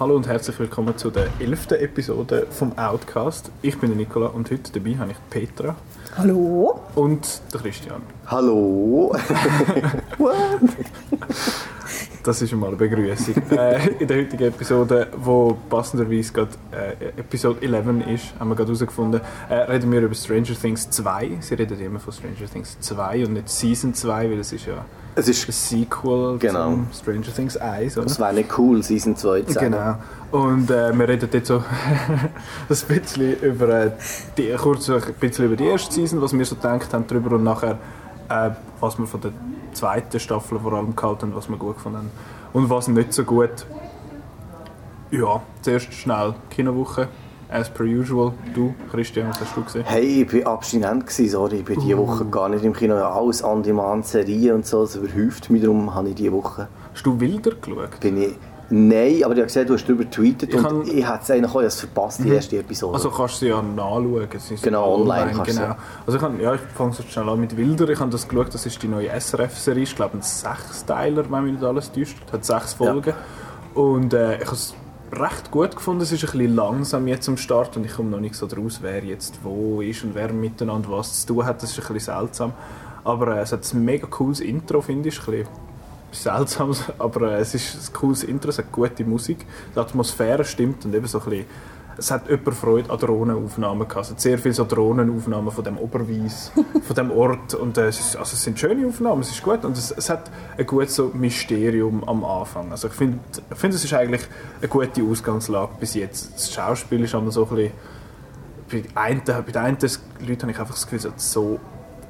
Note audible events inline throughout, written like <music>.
Hallo und herzlich willkommen zu der elften Episode vom Outcast. Ich bin der Nicola und heute dabei habe ich Petra Hallo. und der Christian. Hallo. <laughs> <laughs> Das ist einmal eine Begrüßung. <laughs> äh, in der heutigen Episode, wo passenderweise gerade äh, Episode 11 ist, haben wir gerade herausgefunden, äh, reden wir über Stranger Things 2. Sie reden immer von Stranger Things 2 und nicht Season 2, weil es ist ja Es ein ist, Sequel Genau. zum Stranger Things 1. Oder? es wäre nicht cool, Season 2 zu sagen. Genau. Und äh, wir reden jetzt so <laughs> ein bisschen über äh, die, kurz ein bisschen über die erste Season, was wir so gedacht haben darüber und nachher äh, was wir von der zweiten Staffel vor allem gehalten haben, was wir gut gefunden haben und was nicht so gut. Ja, zuerst schnell Kinowoche, as per usual. Du, Christian, was hast du gesehen? Hey, ich war abstinent, gewesen, sorry, ich bin diese Woche gar nicht im Kino. Alles an demand Serien und so, das überhäuft mich, darum habe ich diese Woche... Hast du Wilder geschaut? Bin ich... Nein, aber ich habe gesehen, du hast darüber getweetet Ich und ich hätte es eigentlich auch habe verpasst, die erste Episode. Also kannst du sie ja nachschauen. Sie Genau, online kannst du genau. Also ich, kann, ja, ich fange so schnell an mit Wilder. Ich habe das geschaut, das ist die neue SRF-Serie. Ich glaube ein Sechsteiler, wenn mich nicht alles täuscht. Hat sechs Folgen. Und äh, ich habe es recht gut gefunden. Es ist ein bisschen langsam jetzt am Start und ich komme noch nicht so draus, wer jetzt wo ist und wer miteinander was zu tun hat. Das ist ein bisschen seltsam. Aber äh, es hat ein mega cooles Intro, finde ich. Ein bisschen seltsam, <laughs> aber äh, es ist ein cooles Intro, es hat gute Musik, die Atmosphäre stimmt und eben so ein bisschen, es hat jemand Freude an Drohnenaufnahmen gehabt. Es hat sehr viele so Drohnenaufnahmen von dem Oberweis, <laughs> von dem Ort und äh, es, ist, also es sind schöne Aufnahmen, es ist gut und es, es hat ein gutes so Mysterium am Anfang. Also ich finde, ich finde, es ist eigentlich eine gute Ausgangslage bis jetzt. Das Schauspiel ist einmal so ein bisschen, bei den einen, bei den einen Leuten habe ich einfach das Gefühl, so,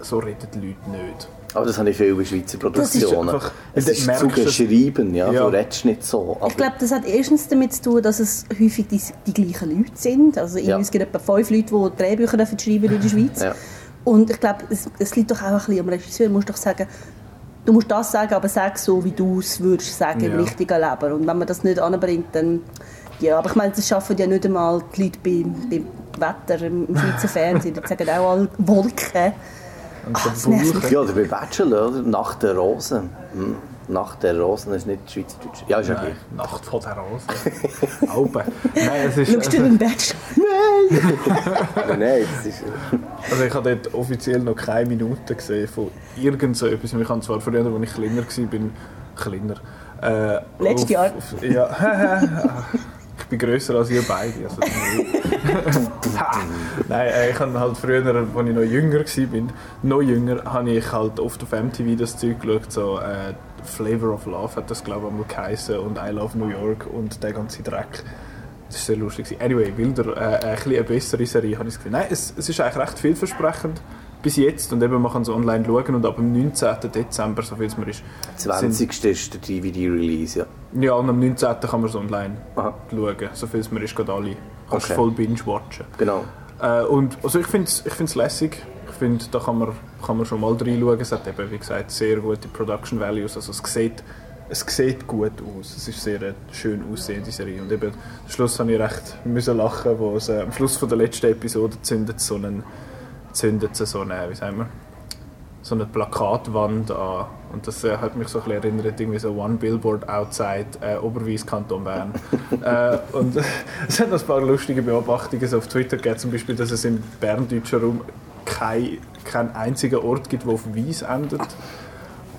so reden die Leute nicht. Aber das habe ich viel bei Schweizer Produktionen. einfach- es ist zu es- geschrieben, ja, Ja. du redest nicht so. Aber Ich glaube, das hat erstens damit zu tun, dass es häufig die, die gleichen Leute sind. Also Ja. es gibt etwa fünf Leute, die Drehbücher dafür schreiben in der <laughs> Schweiz. Ja. Und ich glaube, es, es liegt doch auch ein bisschen am Regisseur. Du musst doch sagen, du musst das sagen, aber sag so, wie du es würdest sagen Ja. im richtigen Leben. Und wenn man das nicht anbringt, dann... Ja, aber ich meine, das schaffen ja nicht einmal die Leute beim, beim Wetter im, im Schweizer Fernsehen. Die sagen auch alle Wolken. Und nervt Wolken- ja, oder bei Bachelor, oder? Nach der Rosen. Hm. Nach der Rosen ist nicht Schweizerdeutsch. Ja, ist ja gleich. Nacht von der Rose. <laughs> Alpen. Nein, es ist, Schaust du den Bachelor? Nein, <laughs> nein, das ist... also ich habe dort offiziell noch keine Minute gesehen von irgend so etwas. Ich habe zwar früher, als ich kleiner war, kleiner. Äh, Letztes Jahr. Auf, ja, <laughs> bin grösser als ihr beide. Also! <laughs> Nein, äh, ich habe halt früher, als ich noch jünger war, noch jünger, habe ich halt oft auf MTV das Zeug geschaut, so äh, Flavor of Love hat das glaube ich einmal geheißen und I Love New York und der ganze Dreck. Das war sehr lustig. Anyway, Wilder, äh, ein bisschen eine bessere Serie, habe ich das Gefühl. Nein, es, es ist eigentlich recht vielversprechend bis jetzt und eben man kann es online schauen und ab dem 19. Dezember, so viel es mir ist, 20. ist der DVD-Release, ja. ja, und am 19. kann man es online Aha. schauen, so viel es mir ist, gerade alle. Kannst Okay. voll binge-watchen. Genau. Äh, und, also ich finde es ich find's lässig. Ich finde, da kann man, kann man schon mal reinschauen. Es hat eben, wie gesagt, sehr gute Production Values. Also es sieht, es sieht gut aus. Es ist sehr eine schön aussehende Serie. Und eben, am Schluss habe ich recht müssen lachen, wo es, äh, am Schluss von der letzten Episode zündet so einen, zündet sie so eine, wie sagen wir, so eine Plakatwand an. Und das äh, hat mich so ein bisschen erinnert, irgendwie so One Billboard Outside äh, Oberweiss, Kanton Bern. <laughs> äh, und <laughs> es hat noch ein paar lustige Beobachtungen so auf Twitter gegeben, zum Beispiel, dass es im berndeutschen Raum kein, keinen einzigen Ort gibt, der auf Weiss endet.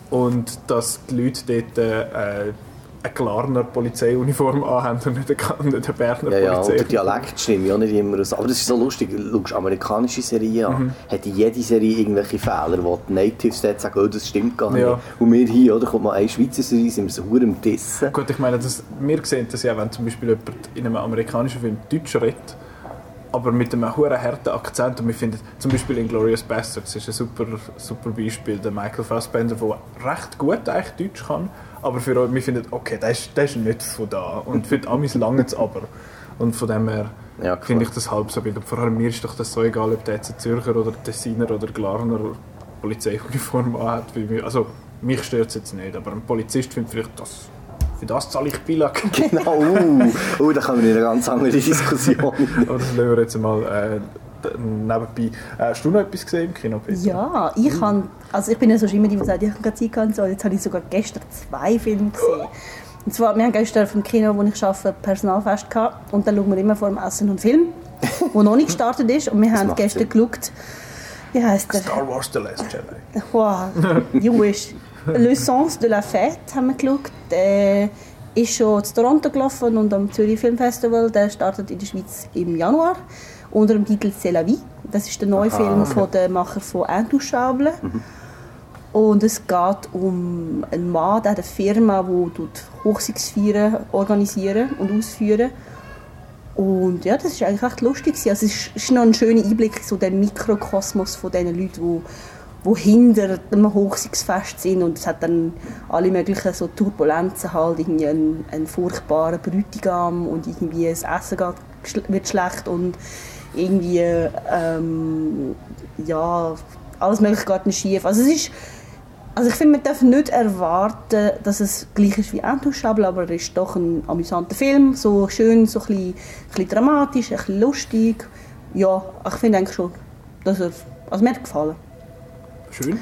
Und dass die Leute dort äh, eine Glarner Polizeiuniform anhaben und nicht eine, nicht eine Berner Ja, ja, und der Polizei. Dialekt stimmt ja nicht immer. Aber das ist so lustig, du amerikanische Serien an, Mhm. hat jede Serie irgendwelche Fehler, wo die Natives dort sagen, oh, das stimmt gar nicht. Ja. Und wir hier, oder, kommt mal eine Schweizer Serie, sind wir so am Dissen. Gut, ich meine, das, wir sehen das ja, wenn zum Beispiel jemand in einem amerikanischen Film Deutsch redet, aber mit einem hohen harten Akzent und wir finden, zum Beispiel in Glorious Bastards ist ein super, super Beispiel, der Michael Fassbender, der recht gut eigentlich Deutsch kann, aber für uns, wir finden, okay, der ist, der ist nicht von da und für die Amis lange es aber. Und von dem her Ja, finde ich das halb so wild. Und vor allem mir ist doch das so egal, ob der jetzt einen Zürcher oder Tessiner oder Glarner Polizeiuniform <laughs> anhat. mir- Also, mich stört es jetzt nicht, aber ein Polizist findet vielleicht, das, für das zahle ich Bilag. <laughs> Genau, uh, uh, da kommen wir in eine ganz andere <laughs> Diskussion. Aber das lassen wir jetzt mal äh, nebenbei. Äh, hast du noch etwas gesehen im Kino, Peter? Ja, ich habe, also ich bin ja so immer die, die sagt, ich habe keine Zeit gehabt so. Jetzt habe ich sogar gestern zwei Filme gesehen. Und zwar, wir haben gestern vom Kino, wo ich arbeite, Personalfest gehabt. Und dann schauen wir immer vor dem Essen einen Film, <laughs> der noch nicht gestartet ist. Und wir haben gestern Sinn. geschaut, wie heißt der? Star Wars The Last Jedi. <laughs> Wow, you wish. Le Sens de la Fête haben wir geschaut. Der ist schon zu Toronto gelaufen und am Zürich Film Festival. Der startet in der Schweiz im Januar unter dem Titel C'est la vie. Das ist der neue Film von dem Macher von Intouchable. Und es geht um einen Mann, der eine Firma, die Hochzeitsfeiern organisieren und ausführen. Und ja, das ist eigentlich echt lustig. Also es ist, noch ein schöner Einblick in so den Mikrokosmos von diesen Leuten, die, die hinter dem Hochzeitsfest sind. Und es hat dann alle möglichen so Turbulenzen halt, irgendwie einen, einen furchtbaren Bräutigam und irgendwie das Essen geht, wird schlecht und irgendwie ähm, ja, alles mögliche geht dann schief. Also es ist also ich finde, man darf nicht erwarten, dass es gleich ist wie Intouchable, aber es ist doch ein amüsanter Film, so schön, so ein bisschen, ein bisschen dramatisch, ein bisschen lustig. Ja, ich finde eigentlich schon, dass er, also mir hat gefallen. Schön.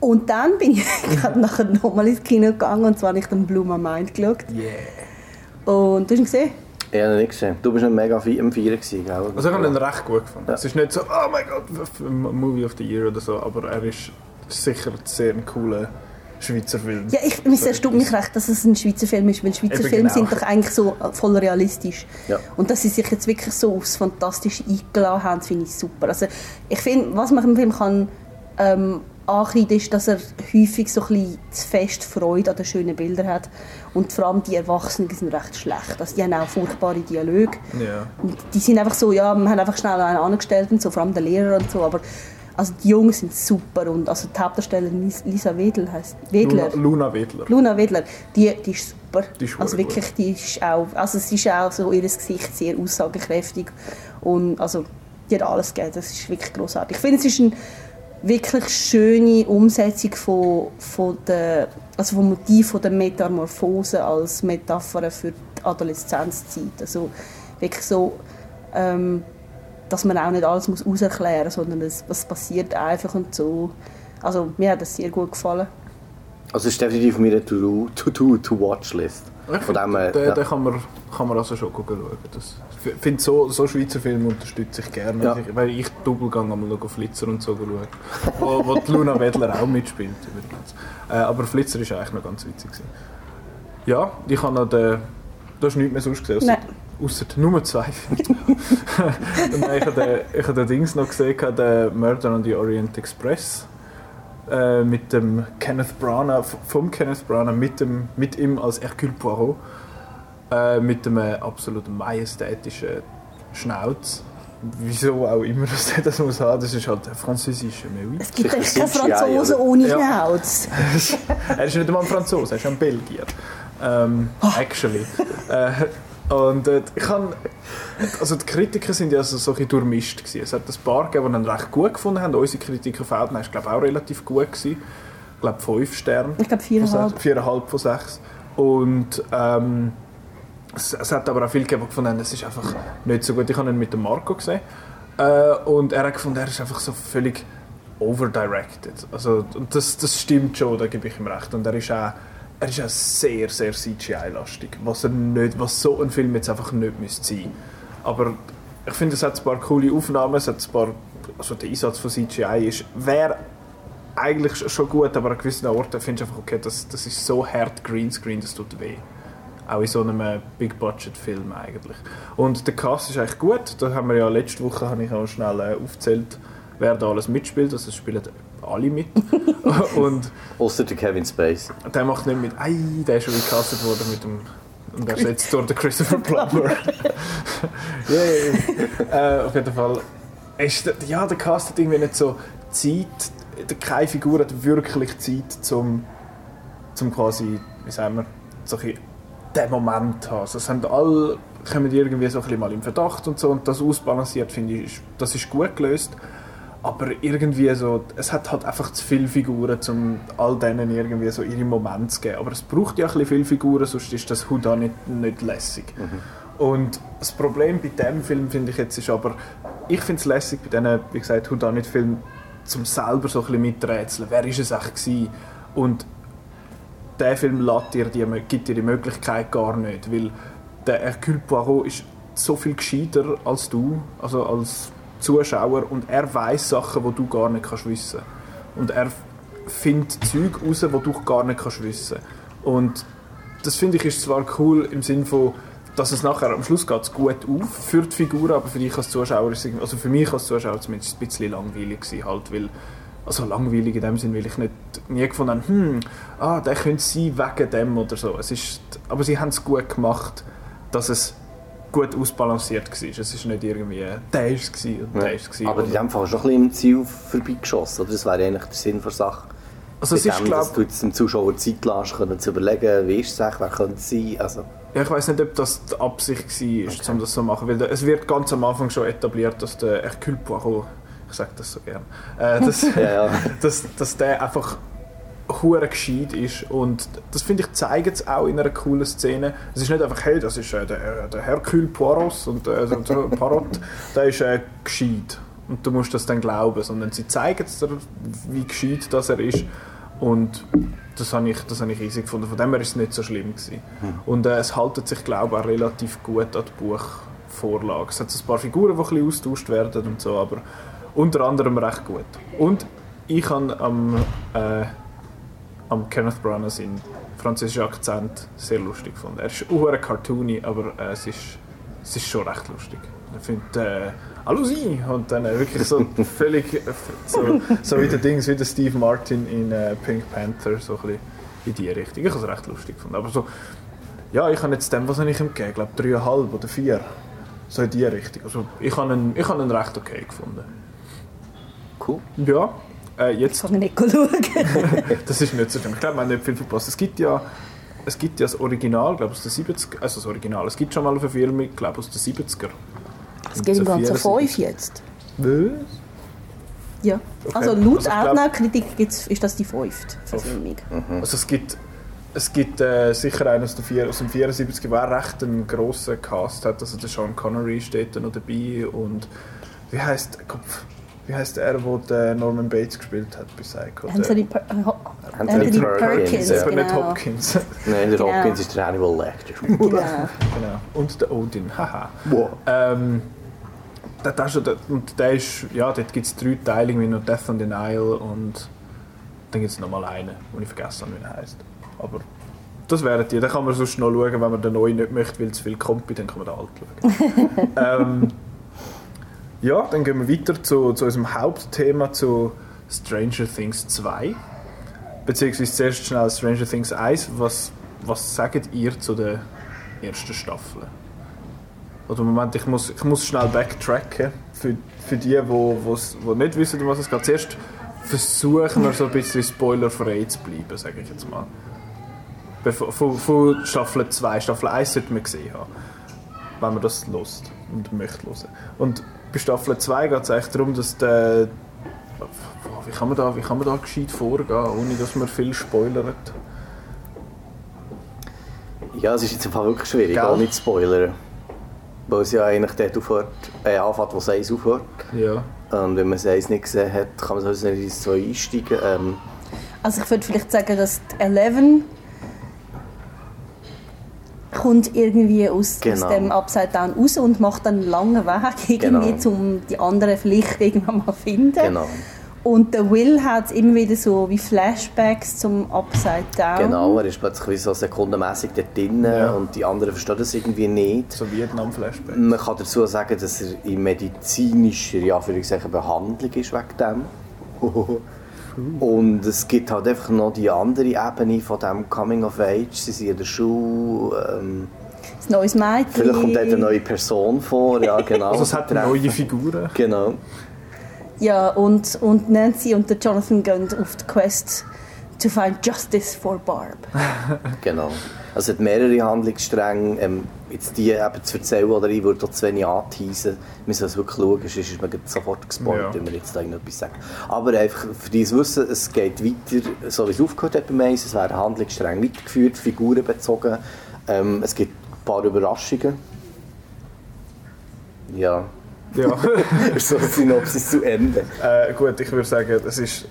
Und dann bin ich <laughs> gerade nachher nochmal ins Kino gegangen und zwar habe ich den Blue Mind geschaut. Yeah. Und du hast ihn gesehen? Ich habe ihn nicht gesehen. Du bist nicht mega im Feiern gewesen, gell? Also ich habe ihn recht gut gefunden. Ja. Es ist nicht so, oh mein Gott, Movie of the Year oder so, aber er ist sicher sehr ein cooler Schweizer Film. Ja, ich, mich erstaunt mich recht, dass es ein Schweizer Film ist, weil Schweizer Eben Filme genau. sind doch eigentlich so voll realistisch. Ja. Und dass sie sich jetzt wirklich so aufs Fantastische eingeladen haben, finde ich super. Also ich finde, was man im Film kann ähm, ankreiden, ist, dass er häufig so ein bisschen zu fest Freude an den schönen Bildern hat. Und vor allem die Erwachsenen die sind recht schlecht. Also die haben auch furchtbare Dialoge. Ja. Und die sind einfach so, ja, wir haben einfach schnell einen angestellt und so, vor allem der Lehrer und so, aber also die Jungs sind super und also die Hauptdarstellerin Lis- Lisa Wedel heißt Wedler. Luna, Luna Wedler. Luna Wedler, die, die ist super. Die ist also wirklich, die ist auch, also es ist auch so ihr Gesicht sehr aussagekräftig und also die hat alles gegeben, das ist wirklich großartig. Ich finde, es ist eine wirklich schöne Umsetzung von, von der, also vom Motiv von der Metamorphose als Metapher für die Adoleszenzzeit. Also wirklich so, ähm, dass man auch nicht alles muss auserklären muss, sondern es, was passiert einfach und so. Also mir hat das sehr gut gefallen. Also es ist definitiv auf meiner To-Do-To-Watch-List. Ich Von dem finde, her, den, ja. den kann, man, kann man also schon gucken schauen. Das, finde, so, so Schweizer Filme unterstütze ich gerne. Ja. Ich, weil ich Doppelgang einmal noch Flitzer und so schaue. wo, wo die Luna Wedler auch mitspielt übrigens. Äh, aber Flitzer ist eigentlich noch ganz witzig. Gewesen. Ja, ich habe noch den... Du hast nichts mehr sonst gesehen, Nein. außer die Nummer zwei. <laughs> Und dann, ich habe den, ich habe den Dings noch gesehen, den Murder on the Orient Express äh, mit dem Kenneth Branagh, vom Kenneth Branagh, mit, dem, mit ihm als Hercule Poirot, äh, mit dem äh, absolut majestätischen Schnauz. Wieso auch immer das der das muss haben, das ist halt ein französischer Movie. Es gibt echt keinen Franzosen oder? ohne Ja. Schnauz. <laughs> er ist nicht einmal ein Franzose, er ist ein Belgier. Ähm, actually. äh, und äh, ich kann, also die Kritiker sind ja so, so ein bisschen durchmischt gewesen. Es hat ein paar gegeben, die ihn recht gut gefunden haben. Unsere Kritiker Outnow ist glaube ich auch relativ gut gewesen. Ich glaube fünf Sterne. Ich glaube viereinhalb. viereinhalb von sechs. Und ähm, es, es hat aber auch viele gegeben, gefunden es ist einfach nicht so gut. Ich habe ihn mit dem Marco gesehen. Äh, und er hat gefunden, er ist einfach so völlig overdirected. Also, das, das stimmt schon, da gebe ich ihm recht. Und er ist auch, er ist auch sehr, sehr CGI-lastig, was, was so ein Film jetzt einfach nicht müsste sein Aber ich finde, es hat ein paar coole Aufnahmen, es hat ein paar, also der Einsatz von CGI ist, wäre eigentlich schon gut, aber an gewissen Orten findest du einfach, okay, das, das ist so hart Greenscreen, das tut weh. Auch in so einem Big-Budget-Film eigentlich. Und der Cast ist eigentlich gut. Da haben wir ja letzte Woche habe ich auch schnell äh, aufgezählt, wer da alles mitspielt. Also es spielen alle mit. <laughs> und Außer der Kevin Spacey. der macht nicht mit. Ei, der ist schon gecastet worden mit dem. Und ersetzt durch den Christopher <laughs> Plummer. <laughs> yeah. äh, auf jeden Fall. Ist ja, der Cast hat irgendwie nicht so Zeit. Keine Figur hat wirklich Zeit, zum, zum quasi, wie sagen wir, so ein bisschen den Moment haben. Also es haben alle kommen irgendwie so ein bisschen mal im Verdacht und so und das ausbalanciert finde ich, das ist gut gelöst. Aber irgendwie so, es hat halt einfach zu viele Figuren, um all denen irgendwie so ihre Momente zu geben. Aber es braucht ja ein bisschen viele Figuren, sonst ist das Huda nicht, nicht lässig. Und das Problem bei dem Film finde ich jetzt ist aber, ich finde es lässig bei diesen, wie gesagt, Huda nicht Film, zum selber so ein bisschen miträtseln. Wer ist es echt gewesen? Und der Film dir die, gibt dir die Möglichkeit gar nicht, weil der Hercule Poirot ist so viel gescheiter als du, also als Zuschauer, und er weiß Sachen, die du gar nicht kannst wissen. Und er findet Zeug raus, wo du gar nicht kannst wissen. Und das finde ich ist zwar cool im Sinne von, dass es nachher am Schluss geht gut auf für die Figur, aber für dich als Zuschauer ist also für mich als Zuschauer zumindest ein bisschen langweilig gewesen, halt, weil also langweilig in dem Sinn, weil ich nicht nie gefunden habe, hm, ah, der könnte sein wegen dem oder so. Es ist, aber sie haben es gut gemacht, dass es gut ausbalanciert war. Es ist nicht irgendwie, der ist und ja. der ist es. Aber in dem Fall schon ein bisschen im Ziel vorbeigeschossen, oder? Das wäre eigentlich der Sinn der Sache. Also es ist, dem, glaub, dass du jetzt dem Zuschauer Zeit lässt, können zu überlegen, wie ist es wer könnte es sein. Also. Ja, ich weiß nicht, ob das die Absicht war, okay. um das so zu machen, weil es wird ganz am Anfang schon etabliert, dass der Hercule Poirot ich sage das so gerne, äh, dass, <laughs> ja, ja. <laughs> dass, dass der einfach hure gescheit ist und das finde ich zeigt es auch in einer coolen Szene. Es ist nicht einfach hey, das ist äh, der, der Hercule Poirot und äh, der Parot, <laughs> der ist äh, gescheit und du musst das dann glauben, sondern sie zeigen es dir, wie gescheit das er ist und das habe ich, das habe ich easy gefunden. Von dem her ist es nicht so schlimm gewesen. Hm. Und äh, es haltet sich glaube ich auch relativ gut an die Buchvorlage. Es hat ein paar Figuren, die ein bisschen austauscht werden und so, aber unter anderem recht gut. Und ich habe am, äh, am Kenneth Branagh seinen französischen Akzent sehr lustig gefunden. Er ist auch cartoony, aber äh, es, ist, es ist schon recht lustig. Ich finde, äh, «Hallo Sie!» und dann äh, wirklich so <laughs> völlig so, so wie der Dings, wie der Steve Martin in äh, Pink Panther, so ein bisschen in die Richtung. Ich habe es recht lustig gefunden. Aber so, ja, ich habe jetzt dem, was habe ich ihm gegeben? Ich glaube, dreieinhalb oder vier. So in die Richtung. Also ich habe ihn, ich habe ihn recht okay gefunden. Cool. Ja. Äh, jetzt. Ich kann nicht schauen. <laughs> das ist nicht so schlimm. Ich glaube, man hat nicht viel verpasst. Es gibt ja, es gibt ja das Original, glaube aus den 70 also das Original. Es gibt schon mal eine Verfilmung, glaube aus den 70er. Es geht im Ganzen 5 jetzt. Was? Ja. Okay. Also laut also Erdner-Kritik ist das die fünfte Verfilmung. Mhm. Also es gibt, es gibt äh, sicher einen aus, der, aus dem 74, der recht einen grossen Cast hat. Also der Sean Connery steht da noch dabei und wie heißt Kopf? Wie heißt der, der Norman Bates gespielt hat bei Psycho? Anthony, per Anthony, Anthony Perkins. Perkins genau. Aber nicht Hopkins. <laughs> Nein, der genau. Hopkins ist der Hannibal Lecter. <laughs> genau. genau. Und der Odin, haha. Wow. Ähm, der, der, der, und der ist, ja, dort gibt es drei Teile, wie noch Death on the Nile und dann gibt es nochmal einen, den ich vergessen habe, wie er heißt. Aber das wären die. Dann kann man sonst noch schauen, wenn man den neuen nicht möchte, weil zu viel kommt, dann kann man den alten schauen. <laughs> ähm, ja, dann gehen wir weiter zu, zu unserem Hauptthema, zu Stranger Things 2. Beziehungsweise zuerst schnell Stranger Things 1. Was, was sagt ihr zu der ersten Staffel? Oder Moment, ich muss, ich muss schnell backtracken. Für, für die, die, die nicht wissen, um was es geht. Zuerst versuchen wir so ein bisschen spoilerfrei zu bleiben, sage ich jetzt mal. Von, von Staffel 2. Staffel 1 sollte man gesehen haben. Wenn man das lust und möchte hören. Und bei Staffel 2 geht es eigentlich darum, dass der wie kann, man da, wie kann man da gescheit vorgehen, ohne dass man viel spoilert? Ja, es ist jetzt einfach wirklich schwierig, auch nicht zu spoilern. Weil es ja eigentlich dort aufhört, äh, anfängt, wo es eins aufhört. Ja. Und wenn man es eins nicht gesehen hat, kann man so nicht so einsteigen. Ähm, also ich würde vielleicht sagen, dass die Eleven kommt irgendwie aus, genau. aus dem Upside Down raus und macht dann einen langen Weg, <laughs> irgendwie, genau. um die anderen vielleicht irgendwann mal zu finden. Genau. Und der Will hat immer wieder so wie Flashbacks zum Upside Down. Genau, er ist plötzlich wie so sekundenmässig dort drin ja. und die anderen verstehen das irgendwie nicht. So Vietnam-Flashbacks. Man kann dazu sagen, dass er in medizinischer ja, Behandlung ist wegen dem. <laughs> Und es gibt halt einfach noch die andere Ebene von dem Coming of Age. Sie sind in der Schule. Ähm, ein neues Mädchen. Vielleicht kommt dort eine neue Person vor. Ja, <laughs> genau. also es hat neue Figuren. Genau. Ja, und, und Nancy und der Jonathan gehen auf die Quest to find justice for Barb. <laughs> genau. Also es hat mehrere Handlungsstränge. Ähm, jetzt die eben zu erzählen oder ich würde zu wenig anteasen. Wir müssen es wirklich schauen, sonst ist man sofort gespoilt, ja. wenn wir jetzt da irgendetwas sagen. Aber einfach für dieses Wissen, es geht weiter, so wie es aufgehört hat bei uns. Es werden Handlungsstränge weitergeführt, Figuren bezogen. Ähm, es gibt ein paar Überraschungen. Ja. Ja. <laughs> so Synopsis zu Ende. Äh, gut, ich würde sagen, es ist,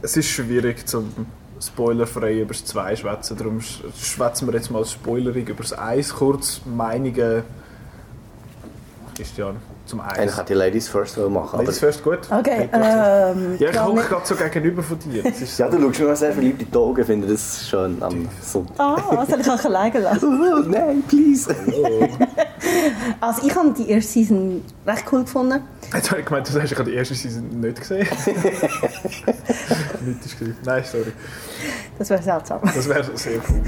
es ist schwierig zum spoilerfrei über das 2 schwätzen. Darum sch- schwätzen wir jetzt mal spoilerig über das 1 kurz. Meinungen. Christian, zum 1. Eigentlich hätte ich Ladies First machen. Ladies first gut? Okay, ähm, ja, ich hocke nicht- gerade so gegenüber von dir. So. ja, du schaust mir sehr verliebt in die Augen, finde das schön am Sonntag. Ah, soll ich euch <laughs> alleine lassen? Oh, nein, please. Also ich habe die erste Season recht cool gefunden. Jetzt habe ich gemeint, du hast die erste Season nicht gesehen. <laughs> nicht gewesen. Nein, sorry. Das wäre seltsam. Das wäre sehr cool.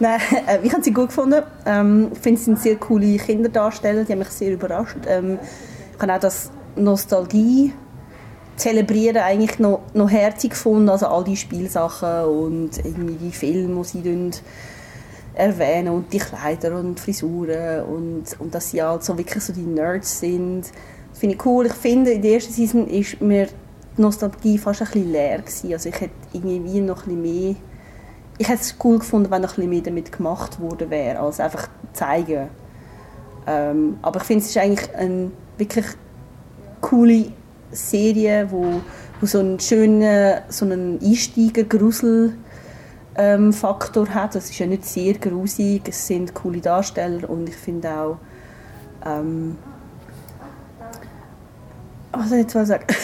Nein, äh, ich habe sie gut gefunden. Ähm, ich finde, es sind sehr coole Kinderdarsteller, die haben mich sehr überrascht. Ähm, ich habe auch das Nostalgie zelebrieren eigentlich noch, noch herzig gefunden, also all die Spielsachen und irgendwie die Filme, die sie erwähnen und die Kleider und Frisuren und, und dass sie halt so wirklich so die Nerds sind. Das finde ich cool. Ich finde, in der ersten Season ist mir die Nostalgie fast ein bisschen leer gewesen. Also ich hätte irgendwie noch ein bisschen mehr ich hätte es cool gefunden, wenn noch ein bisschen mehr damit gemacht worden wäre, als einfach zeigen. Ähm, aber ich finde, es ist eigentlich eine wirklich coole Serie, wo, wo so einen schönen so einen Einsteiger-Grusel ähm, Faktor hat. Es ist ja nicht sehr grusig, es sind coole Darsteller und ich finde auch ähm, was soll ich jetzt mal sagen? <laughs>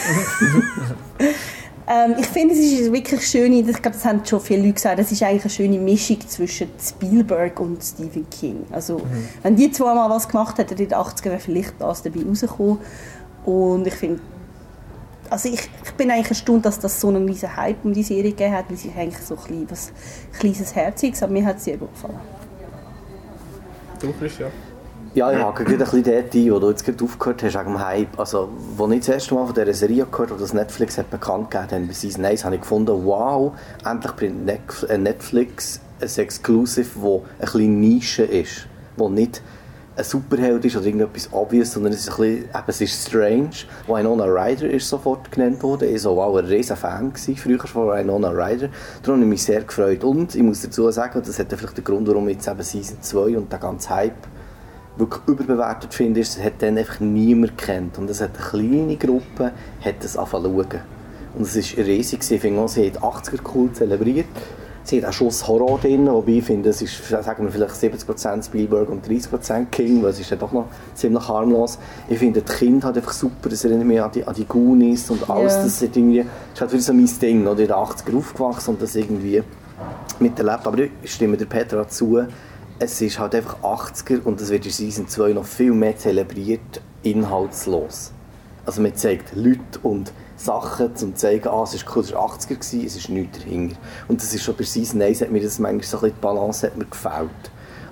Ähm, ich finde, es ist wirklich schön, ich glaube, das haben schon viele Leute gesagt, es ist eigentlich eine schöne Mischung zwischen Spielberg und Stephen King. Also, wenn die zwei mal was gemacht hätten in den 80ern, wäre vielleicht das dabei rausgekommen. Und ich finde, also ich, ich bin eigentlich erstaunt, dass das so einen riesen Hype um die Serie gegeben hat, weil sie eigentlich so ein bisschen was kleines Herziges, aber mir hat sie sehr gut gefallen. Du, Christian? Ja, ich hake gerade ein bisschen dort ein, wo du jetzt gerade aufgehört hast, wegen dem Hype. Also, als ich das erste Mal von dieser Serie gehört habe, die das Netflix hat bekannt gegeben hat, bei Season 1, habe ich gefunden, wow, endlich bringt äh, Netflix ein Exclusive, das ein bisschen Nische ist. Wo nicht ein Superheld ist oder irgendetwas obvious, sondern es ist ein bisschen, eben, es ist strange. Winona Ryder ist sofort genannt wurde. Ich war wow, ein riesen Fan gewesen, früher von Winona Ryder. Darum habe ich mich sehr gefreut. Und ich muss dazu sagen, das hat vielleicht den Grund, warum jetzt eben Season 2 und der ganze Hype wirklich überbewertet finde, ist, es hat dann einfach niemand kennt. Und es hat eine kleine Gruppe, hat das angefangen zu schauen. Und es ist riesig. Ich finde auch, sie hat 80er cool zelebriert. Sie hat auch Schuss Horror drin, wobei ich finde, es ist, sagen wir, vielleicht 70% Spielberg und 30% King, weil es ist ja doch noch ziemlich harmlos. Ich finde, das Kind hat einfach super, das erinnert mich an die, an die Goonies und alles, Ja. das ist irgendwie, das ist halt wieder so mein Ding, oder in den 80er aufgewachsen und das irgendwie miterlebt. Aber ich stimme der Petra zu, es ist halt einfach 80er und es wird in Season 2 noch viel mehr zelebriert, inhaltslos. Also man zeigt Leute und Sachen, um zu zeigen, ah, es ist cool, es war 80er, gewesen, es ist nichts dahinter. Und das ist schon bei Season 1 hat mir das manchmal so ein bisschen die Balance hat mir gefällt.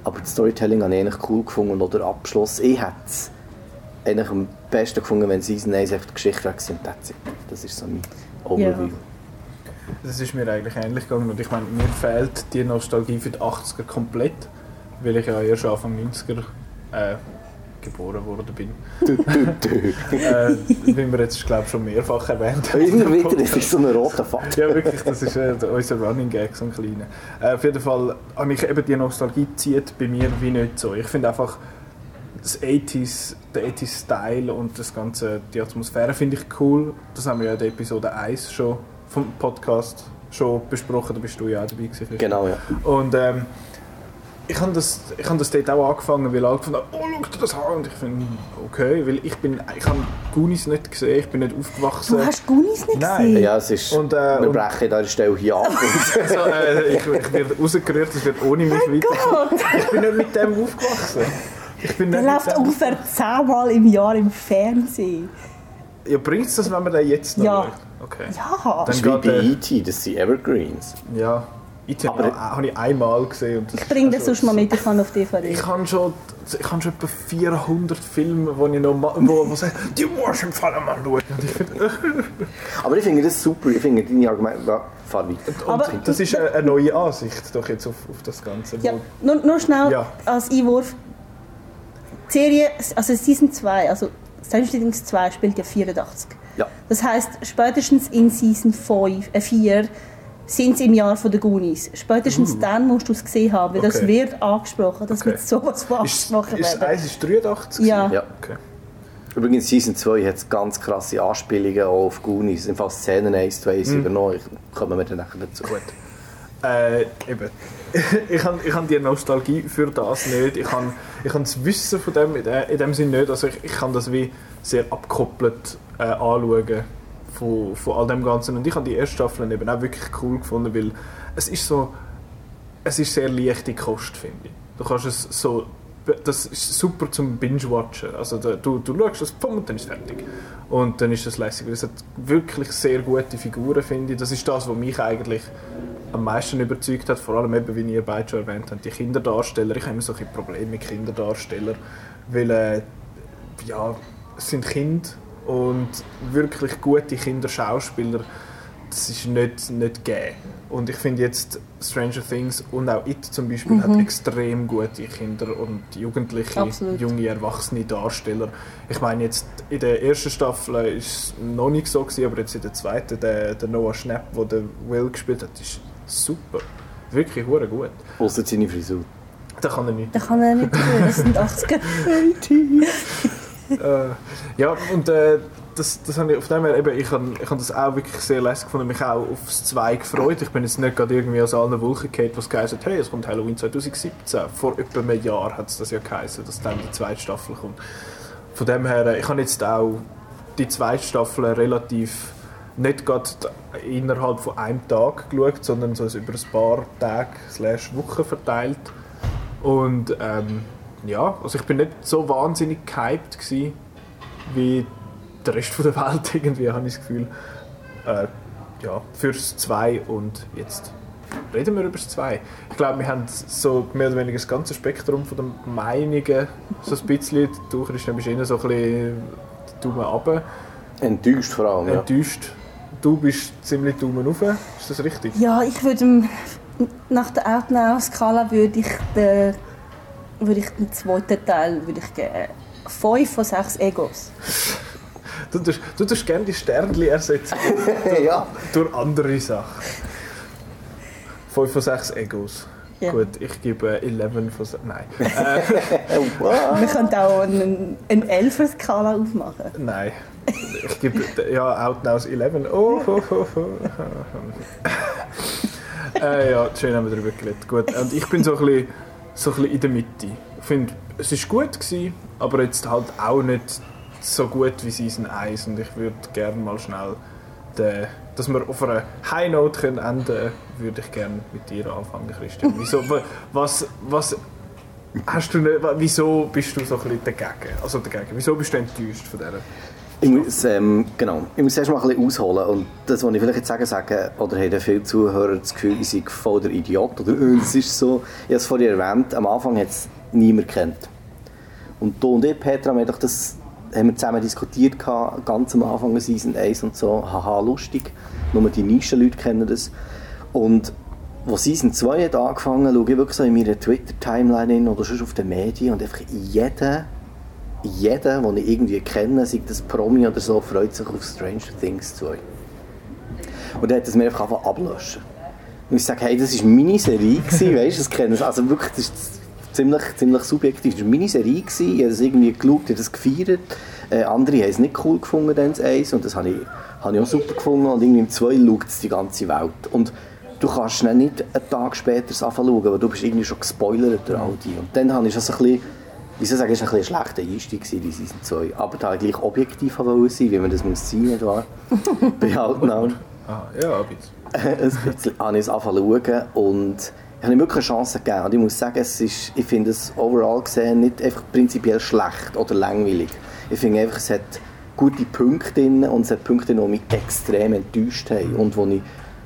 Aber das Storytelling habe ich eigentlich cool gefunden und auch der Abschluss, ich hätte es eigentlich am besten gefunden, wenn Season 1 einfach die Geschichte weg sind. That's it. Das ist so mein Overview. Das ist mir eigentlich ähnlich gegangen und ich meine, mir fehlt die Nostalgie für die 80er komplett, weil ich ja erst Anfang 90er äh, geboren worden bin. <laughs> äh, wie wir jetzt, glaube ich, schon mehrfach erwähnt haben. Immer wieder, das ist so ein roter Faden. Ja, wirklich, das ist äh, unser Running Gag, so ein kleiner. Äh, auf jeden Fall habe ich eben die Nostalgie zieht bei mir wie nicht so. Ich finde einfach das 80s, der 80s Style und das ganze, die Atmosphäre finde ich cool. Das haben wir ja in der Episode 1 schon vom Podcast schon besprochen, da bist du ja auch dabei gewesen. Genau, ja. Und ähm, ich habe das, ich hab das dort auch angefangen, weil alle gefunden haben, oh, schau dir das an. Und ich finde, okay, weil ich bin, ich habe Goonies nicht gesehen, ich bin nicht aufgewachsen. Du hast Goonies nicht Nein. gesehen? Ja, es ist, Und, äh, wir und- brechen an dieser Stelle hier ab. <laughs> Also, äh, ich, ich werde rausgerührt, es wird ohne mich weiter. Gott, Ich bin nicht mit dem aufgewachsen. Ich bin der nicht läuft ungefähr zehnmal im Jahr im Fernsehen. Ja, bringt es das, wenn man den jetzt noch Ja. Okay. Ja. Das Dann ist wie bei der- E.T., das sind Evergreens. Ja. Ich habe Aber- habe ich einmal gesehen. Ich bringe das schon sonst mal mit, ich kann auf DVD. Ich habe schon, ich habe schon etwa 400 Filme, wo ich noch wo, wo sagen, <laughs> die musst du im Fall mal schauen. <laughs> Aber ich finde das super. Ich finde deine Argumente... Ja, fahr weiter. Aber- und das ist eine, eine neue Ansicht doch jetzt auf, auf das Ganze. Ja, nur, nur schnell Ja. als Einwurf. Die Serie, also Season 2, also Stranger Things 2 spielt ja 84. Ja. Das heisst, spätestens in Season 5, äh 4 sind sie im Jahr von der Goonies. Spätestens dann musst du es gesehen haben, weil das. Okay. wird angesprochen, das Okay. wird sowas von Ist, angesprochen ist werden. 1 ist 83? Ja. Ja. Okay. Übrigens, Season 2 hat ganz krasse Anspielungen auch auf Goonies. Im Fall Szenen 1, 2 ist übernommen. Ich- Kommen wir dann nachher dazu. Gut. Äh, eben. <laughs> ich habe ich hab die Nostalgie für das nicht. Ich habe ich hab das Wissen von dem in, de, in dem Sinne nicht. Also ich, ich kann das wie sehr abgekoppelt äh, anschauen von, von all dem Ganzen. Und ich habe die erste Staffel eben auch wirklich cool gefunden, weil es ist so, es ist sehr leichte Kost, finde ich. Du kannst es so, das ist super zum Binge-Watchen. Also du, du schaust das, pum, und dann ist es fertig. Und dann ist das lässig. Es hat wirklich sehr gute Figuren, finde ich. Das ist das, was mich eigentlich am meisten überzeugt hat, vor allem eben, wie ihr beide schon erwähnt habt, die Kinderdarsteller. Ich habe immer so ein Problem mit Kinderdarstellern, weil äh, ja, es sind Kinder und wirklich gute Kinderschauspieler, das ist nicht, nicht gegeben. Und ich finde jetzt Stranger Things und auch It zum Beispiel mhm. hat extrem gute Kinder und jugendliche, Absolut. junge, erwachsene Darsteller. Ich meine jetzt in der ersten Staffel war es noch nicht so gewesen, aber jetzt in der zweiten, der, der Noah Schnapp, der den Will gespielt hat, ist super. Wirklich hure gut. Außer seine Frisur. Da kann er nicht. Da kann er nicht tun, das sind <laughs> 80er. <laughs> äh, ja, und äh, das, das habe ich, auf dem her, eben, ich habe hab das auch wirklich sehr lässig gefunden, mich auch aufs 2 gefreut. Ich bin jetzt nicht gerade irgendwie aus allen Wolken gefallen, was geheißen hat, hey, es kommt Halloween 2017. Vor etwa einem Jahr hat es das ja geheißen, dass dann die zweite Staffel kommt. Von dem her, äh, ich habe jetzt auch die zweite Staffel relativ nicht gerade innerhalb von einem Tag geschaut, sondern so über ein paar Tage slash Wochen verteilt. Und ähm, ja, also ich bin nicht so wahnsinnig gehypt gewesen, wie der Rest der Welt <laughs> irgendwie, habe ich das Gefühl. Äh, ja, fürs 2 und jetzt reden wir über das 2. Ich glaube, wir haben so mehr oder weniger das ganze Spektrum von den Meinungen so ein bisschen. Du, bist eher so ein bisschen Daumen runter. Enttäuscht vor allem, Enttäuscht. Ja. Du bist ziemlich Daumen rauf, ist das richtig? Ja, ich würde nach der Outnow-Skala würde ich den, würde ich den zweiten Teil würde ich geben. 5 von 6 Egos. Du tust, du tust gerne die Sternchen ersetzen <laughs> ja. durch andere Sachen. 5 von 6 Egos. Ja. Gut, ich gebe 11 von 6. Nein. <laughs> Äh, Wir können auch eine, eine 11er-Skala aufmachen. Nein. Ich gebe ja Outnows 11. Oh, oh, oh, oh. äh, ja, schön haben wir darüber geredet. Gut. Und ich bin so ein bisschen, so ein bisschen in der Mitte. Ich finde, es war gut, gewesen, aber jetzt halt auch nicht so gut wie Season 1. Und ich würde gerne mal schnell, den, dass wir auf einer High Note können enden können, würde ich gerne mit dir anfangen, Christian. <laughs> Wieso, was, was hast du nicht, wieso bist du so ein bisschen dagegen? Also dagegen. Wieso bist du enttäuscht von dieser? Ich muss, ähm, genau, ich muss erst mal ein bisschen ausholen und das, was ich vielleicht jetzt sagen sage, oder haben viele Zuhörer das Gefühl, ich sei voll der Idiot oder äh, es ist so, ich habe es vorhin erwähnt, am Anfang hat es niemand kennt. Und du und ich, Petra, haben, doch das, haben wir zusammen diskutiert, ganz am Anfang der Season 1 und so, haha, lustig, nur die Nischenleute kennen das. Und als Season 2 hat angefangen, schaue ich wirklich so in meiner Twitter-Timeline oder schon auf den Medien und einfach jeder jeder, den ich irgendwie kenne, sei das Promi oder so, freut sich auf Stranger Things 2. Und er hat es mir einfach einfach ablöschen. Und ich sage, hey, das war meine Serie, gewesen, <laughs> weißt du, das kennen Also wirklich, das ist ziemlich, ziemlich subjektiv. Das war meine Serie, gewesen. ich habe es irgendwie geschaut, ich habe es gefeiert. Äh, andere haben es nicht cool gefunden, dann eins, und das habe ich, habe ich auch super gefunden. Und irgendwie im 2 schaut es die ganze Welt. Und du kannst nicht einen Tag später anfangen weil du bist irgendwie schon gespoilert durch all die. Und dann habe ich das ein bisschen ich würde sagen, es war ein, ein schlechter Einstieg in Season 2. Aber da ich gleich objektiv sein wie man das muss sein nicht wahr? Outnow. Ah, ja, ein bisschen. <laughs> ein bisschen habe ich es angefangen zu schauen und ich habe ihm wirklich eine Chance gegeben. Und ich muss sagen, es ist, ich finde es overall gesehen nicht einfach prinzipiell schlecht oder langweilig. Ich finde einfach, es hat gute Punkte drin und es hat Punkte, die mich extrem enttäuscht haben und wo ich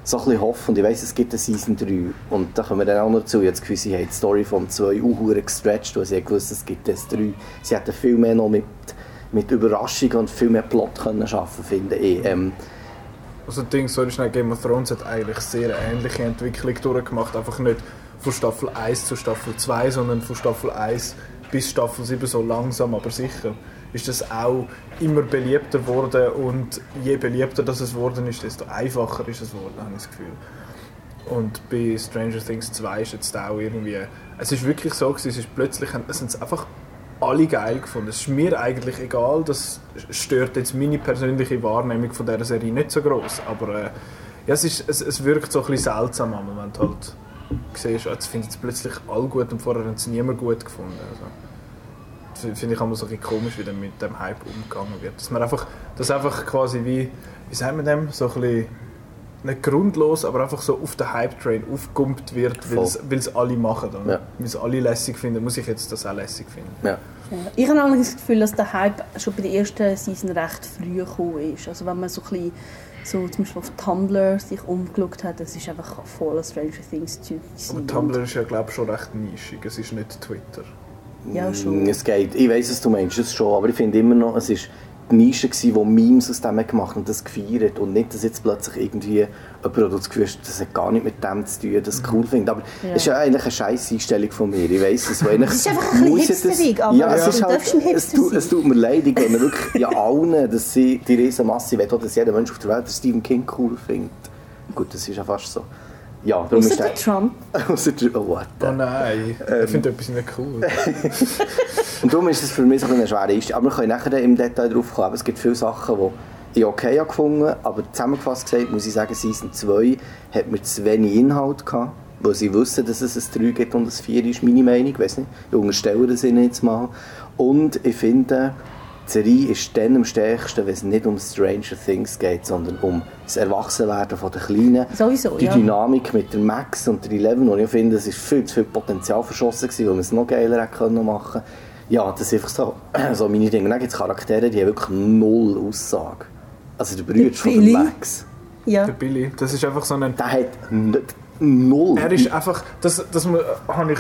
so ein hoffe und ich weiss, es gibt eine Season 3 und da kommen wir dann auch noch dazu. Jetzt gewusst, sie haben die Story von zwei Uhuren gestretched, weil sie gewusst es gibt es 3. Sie hätten viel mehr noch mit, mit Überraschungen und viel mehr Plot können schaffen, finde ich. Ähm, also Ding, so schnell, Game of Thrones hat eigentlich sehr ähnliche Entwicklung durchgemacht, einfach nicht von Staffel 1 zu Staffel 2, sondern von Staffel 1 bis Staffel 7 so langsam, aber sicher ist das auch immer beliebter geworden und je beliebter das es geworden ist, desto einfacher ist es geworden, habe ich das Gefühl. Und bei Stranger Things 2 ist jetzt auch irgendwie, es ist wirklich so gewesen, es ist plötzlich, es sind einfach alle geil gefunden. Es ist mir eigentlich egal, das stört jetzt meine persönliche Wahrnehmung von dieser Serie nicht so groß, aber äh, Ja, es, ist, es, es wirkt so ein bisschen seltsam, wenn du halt siehst, jetzt finden es plötzlich alle gut und vorher haben es niemand gut gefunden. Also, finde ich immer so ein bisschen komisch, wie dann mit dem Hype umgegangen wird. Dass man einfach, dass einfach quasi wie, wie sagt man dem, so ein bisschen, nicht grundlos, aber einfach so auf den Hype-Train aufgepumpt wird, weil es alle machen. Und ja. Weil es alle lässig finden, muss ich jetzt das auch lässig finden. Ja. Ja. Ich habe allerdings das Gefühl, dass der Hype schon bei der ersten Season recht früh gekommen ist. Also wenn man so ein bisschen so zum Beispiel auf Tumblr sich umgeschaut hat, das ist einfach voll Stranger Things Zeug. Aber Tumblr ist ja glaube ich schon recht nischig, es ist nicht Twitter. Ja, schon. Es geht, ich weiß, was du meinst, das schon, aber ich finde immer noch, es ist die Nische, die Memes aus dem gemacht und das gefeiert und nicht, dass jetzt plötzlich irgendwie jemand das Gefühl hat, das hat gar nicht mit dem zu tun, das cool findet. Aber es ja. ist ja eigentlich eine scheiß Einstellung von mir, ich weiss es. <laughs> Es ist einfach ein hipsterig, aber ja, es, ist halt, es, tut, es tut mir leid, ich gönne wirklich <laughs> ja allen, dass sie die Riesenmasse will, dass jeder Mensch auf der Welt Stephen King cool findet. Gut, das ist ja fast so. Ja, darum ist der Trump. <laughs> Außer oh, what oh nein, ähm, ich finde etwas nicht cool. <laughs> und darum ist es für mich so eine schwere Einstellung. Aber wir können nachher im Detail drauf kommen. Es gibt viele Sachen, die ich okay gefunden aber zusammengefasst gesagt muss ich sagen, Season 2 hat mir zu wenig Inhalt gehabt, weil sie wissen, dass es ein 3 gibt und ein 4 ist, meine Meinung, ich weiß nicht, ich unterstelle das ihnen jetzt mal. Und ich finde, die Serie ist dann am stärksten, wenn es nicht um Stranger Things geht, sondern um das Erwachsenwerden der Kleinen. Sowieso, Die ja. Dynamik mit der Max und der Eleven, und ich finde, es ist viel zu viel Potenzial verschossen gewesen, weil man es noch geiler hätte machen können. Ja, das ist einfach so, <clears throat> so meine Dinge. Dann gibt es Charaktere, die haben wirklich null Aussage. Also der Bruder von der Max. Ja. Der Billy, das ist einfach so ein... Der hat null. Er ist einfach, das, das habe ich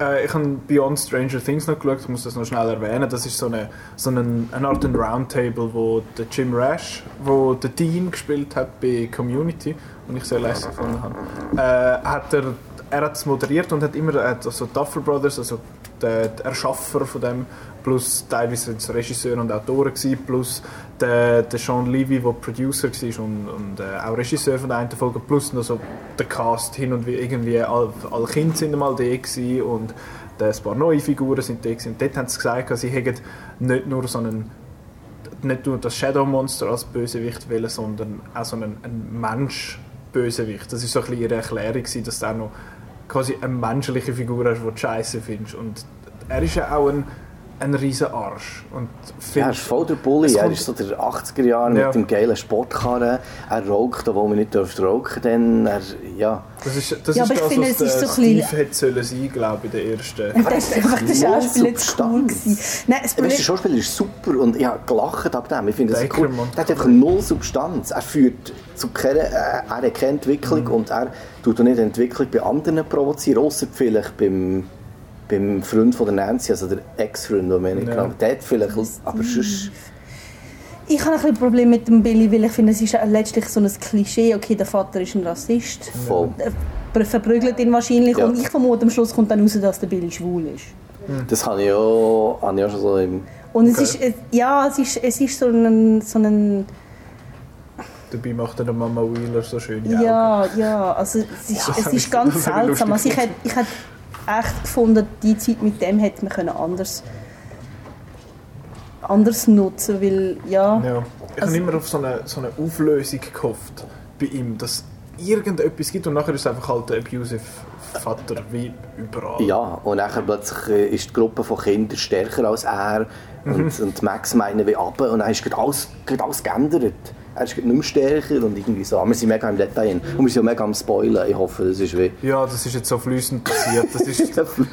äh, ich habe Beyond Stranger Things noch geschaut, ich muss das noch schnell erwähnen. Das ist so eine, so eine, eine Art Roundtable, wo der Jim Rash, wo der Dean gespielt hat bei Community, und ich sehr lässig gefunden habe, äh, hat er, er hat es moderiert und hat immer also Duffer Brothers, also der, der Erschaffer von dem, plus teilweise Regisseur und Autoren gewesen, plus der, der Sean Levy, der Producer war und, und äh, auch Regisseur von der einen Folge, plus noch so der Cast hin und wie irgendwie alle, alle Kinder sind mal da gewesen und ein paar neue Figuren sind da gewesen. Und dort haben sie gesagt, sie hätten nicht nur so einen nicht nur das Shadow Monster als Bösewicht wählen, sondern auch so einen, einen Mensch Bösewicht. Das ist so ein bisschen ihre Erklärung dass du auch noch quasi eine menschliche Figur hast, die du scheiße findest. Und er ist ja auch ein ein riesen Arsch. Und ja, er ist voll der Bulli. Er ist so der 80er Jahre ja. mit dem geilen Sportkarren. Er raucht, obwohl man nicht rauchen darf. Dann, er, ja. Das ist das, ja, ist das finde, was der so Steve hätte sollen sein, glaube ich, der erste. Ja, das ist einfach der Schauspieler jetzt cool Nein, der Schauspieler ist super und ich habe gelacht ab dem. Ich finde das cool. Der hat einfach null Substanz. Er führt zu keiner, äh, er hat keine Entwicklung mhm. und er tut auch nicht Entwicklung bei anderen provozieren, außer vielleicht beim beim Freund von der Nancy, also der Ex-Freund, den wir nicht ja. der hat vielleicht, aber sonst... Ich habe ein Problem mit dem Billy, weil ich finde, es ist letztlich so ein Klischee, okay, der Vater ist ein Rassist. Voll. Er verprügelt ihn wahrscheinlich ja. und ich vermute, am Schluss kommt dann raus, dass der Billy schwul ist. Das habe ich auch, habe ich auch schon so im... Und es ist, ja, es ist, es ist so ein... So ein Dabei macht der Mama Wheeler so schön Ja, ja, also es ist, <laughs> es ist ganz seltsam. Also ich hätte, ich hätte echt gefunden, die Zeit mit dem hätte man können anders anders nutzen weil ja... ja. Ich also, habe immer auf so eine, so eine Auflösung gehofft bei ihm, dass irgendetwas gibt und nachher ist es einfach halt ein abusive Vater wie überall. Ja, und nachher plötzlich äh, ist die Gruppe von Kindern stärker als er und, mhm. und Max meinen wie ab und dann ist alles, alles geändert er ist nicht mehr stärker und irgendwie so. wir sind mega im Detail und wir sind mega am Spoilen. Ich hoffe, das ist wie... Ja, das ist jetzt so flüssend passiert. Das ist, <laughs> ich glaube,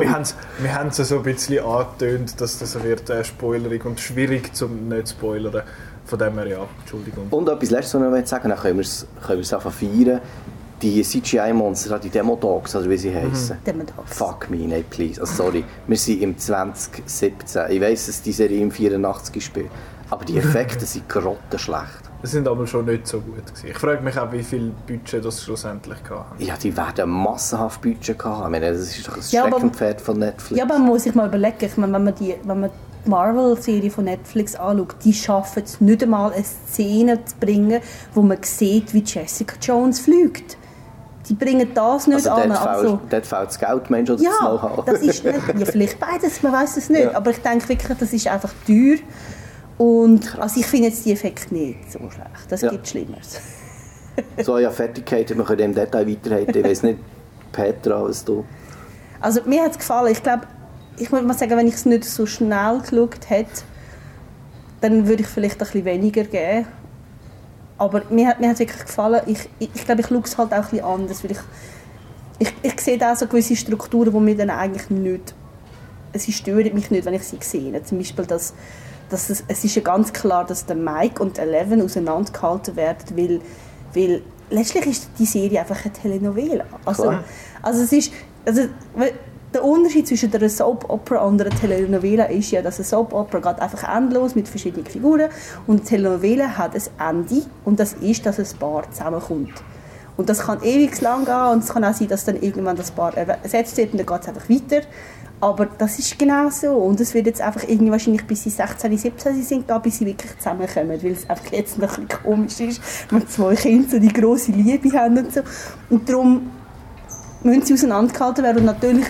wir haben es wir so ein bisschen angetönt, dass das wird äh, spoilerig und schwierig zum nicht spoilern. Von dem her, ja, Entschuldigung. Und etwas Letztes, was ich noch sagen dann können wir es, können einfach feiern. Die CGI-Monster, die Demo-Dogs, oder wie sie heißen. Mhm. Demo-Dogs. Fuck me, nein, please. Also, sorry, wir sind im 2017. Ich weiss, dass die Serie im 84 spielt. Aber die Effekte sind grottenschlecht. <laughs> Die sind aber schon nicht so gut gewesen. Ich frage mich auch, wie viel Budget das schlussendlich hatten. Ja, die werden massenhaft Budget haben. Ich meine, das ist doch ein ja, Streckenpferd von Netflix. Ja, aber man muss sich mal überlegen, ich meine, wenn man die, wenn man die Marvel-Serie von Netflix anschaut, die schaffen es nicht einmal, eine Szene zu bringen, wo man sieht, wie Jessica Jones fliegt. Die bringen das nicht also an. Also, dort fehlt das Geld, Mensch, oder ja, das Know-how. das ist <laughs> nicht, ja, vielleicht beides, man weiß es nicht. Ja. Aber ich denke wirklich, das ist einfach teuer. Und also ich finde jetzt die Effekte nicht so schlecht. Das ja. gibt Schlimmeres. <laughs> so, ja, Fertigkeit, wir können im Detail weiterhalten. Ich weiß nicht, Petra, was du... Also mir hat es gefallen. Ich glaube, ich muss mal sagen, wenn ich es nicht so schnell geschaut hätte, dann würde ich vielleicht ein bisschen weniger geben. Aber mir hat mir hat wirklich gefallen. Ich, ich, ich glaube, ich schaue es halt auch ein bisschen anders, weil ich, ich, ich sehe da so gewisse Strukturen, die mir dann eigentlich nicht... Sie stören mich nicht, wenn ich sie sehe. Zum Beispiel, dass, dass es, es ist ja ganz klar, dass der Mike und Eleven auseinandergehalten werden, weil, weil letztlich ist die Serie einfach eine Telenovela. Also, Klar. also es ist... Also, der Unterschied zwischen einer Soap Opera und einer Telenovela ist ja, dass eine Soap Opera geht einfach endlos mit verschiedenen Figuren und eine Telenovela hat ein Ende und das ist, dass ein Paar zusammenkommt. Und das kann ewig lang gehen und es kann auch sein, dass dann irgendwann das Paar ersetzt wird und dann geht es einfach weiter. Aber das ist genau so und es wird jetzt einfach irgendwie wahrscheinlich bis sie 16, 17 sind, gehen, bis sie wirklich zusammenkommen, weil es einfach jetzt noch ein bisschen komisch ist, wenn zwei Kinder so die grosse Liebe haben und so. Und darum müssen sie auseinandergehalten werden und natürlich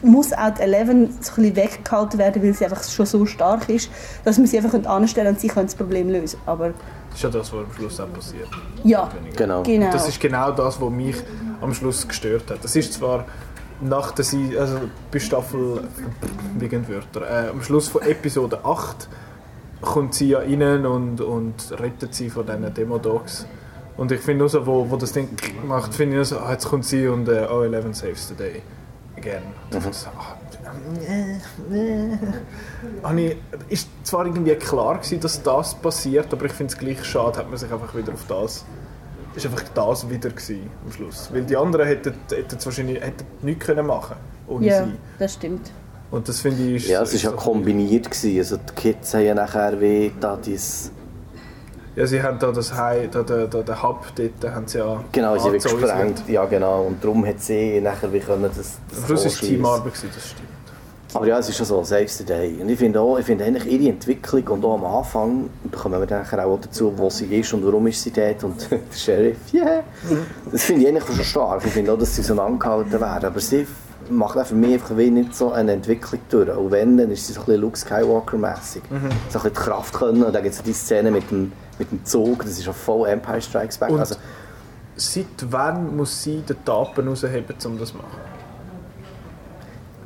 muss auch die Eleven so ein bisschen weggehalten werden, weil sie einfach schon so stark ist, dass man sie einfach anstellen und sie können das Problem lösen. Aber Das ist ja das, was am Schluss auch passiert. ja, Genau. genau. Das ist genau das, was mich am Schluss gestört hat. Das ist zwar nach der Sie also bei Staffel Wörter, äh, am Schluss von Episode 8 kommt sie ja rein und, und rettet sie von diesen Demo-Dogs. Und ich finde nur so, wo, wo das Ding macht, finde ich nur so, ah, jetzt kommt sie und äh, oh, Eleven saves the day. Again. Mhm. So, ah, äh, äh. Ist zwar irgendwie klar gewesen, dass das passiert, aber ich finde es gleich schade, hat man sich einfach wieder auf das ist einfach das wieder gewesen, am Schluss. Weil die anderen hätten, hätten es wahrscheinlich hätten nichts können machen ohne ja, sie. das stimmt. Und das finde ich... ist- Ja, es war ja so- kombiniert. Gewesen. Also die Kids haben ja nachher wie da dieses... Ja, sie haben da das High, da, da, da, den Hub dort, haben sie ja... Genau, sie angezogen. gesprengt. Ja, genau. Und darum hat sie nachher wie können das, das Am Schluss war es. Teamarbeit, das stimmt. Aber ja, es ist schon so, Saves the Day. Und ich finde auch, ich finde eigentlich ihre Entwicklung und auch am Anfang, da kommen wir dann nachher auch dazu, wo sie ist und warum ist sie dort und <laughs> der Sheriff, yeah. Das finde ich eigentlich schon stark. Ich finde auch, dass sie auseinandergehalten werden. Aber sie macht auch für mich einfach wie nicht so eine Entwicklung durch. Und wenn, dann ist sie so ein bisschen Luke Skywalker-mässig. So ein bisschen die Kraft können. Und dann gibt es die Szene mit dem, mit dem Zug, das ist ja voll Empire Strikes Back. Und- Also, Seit wann muss sie den Tapen rausheben, um das zu machen?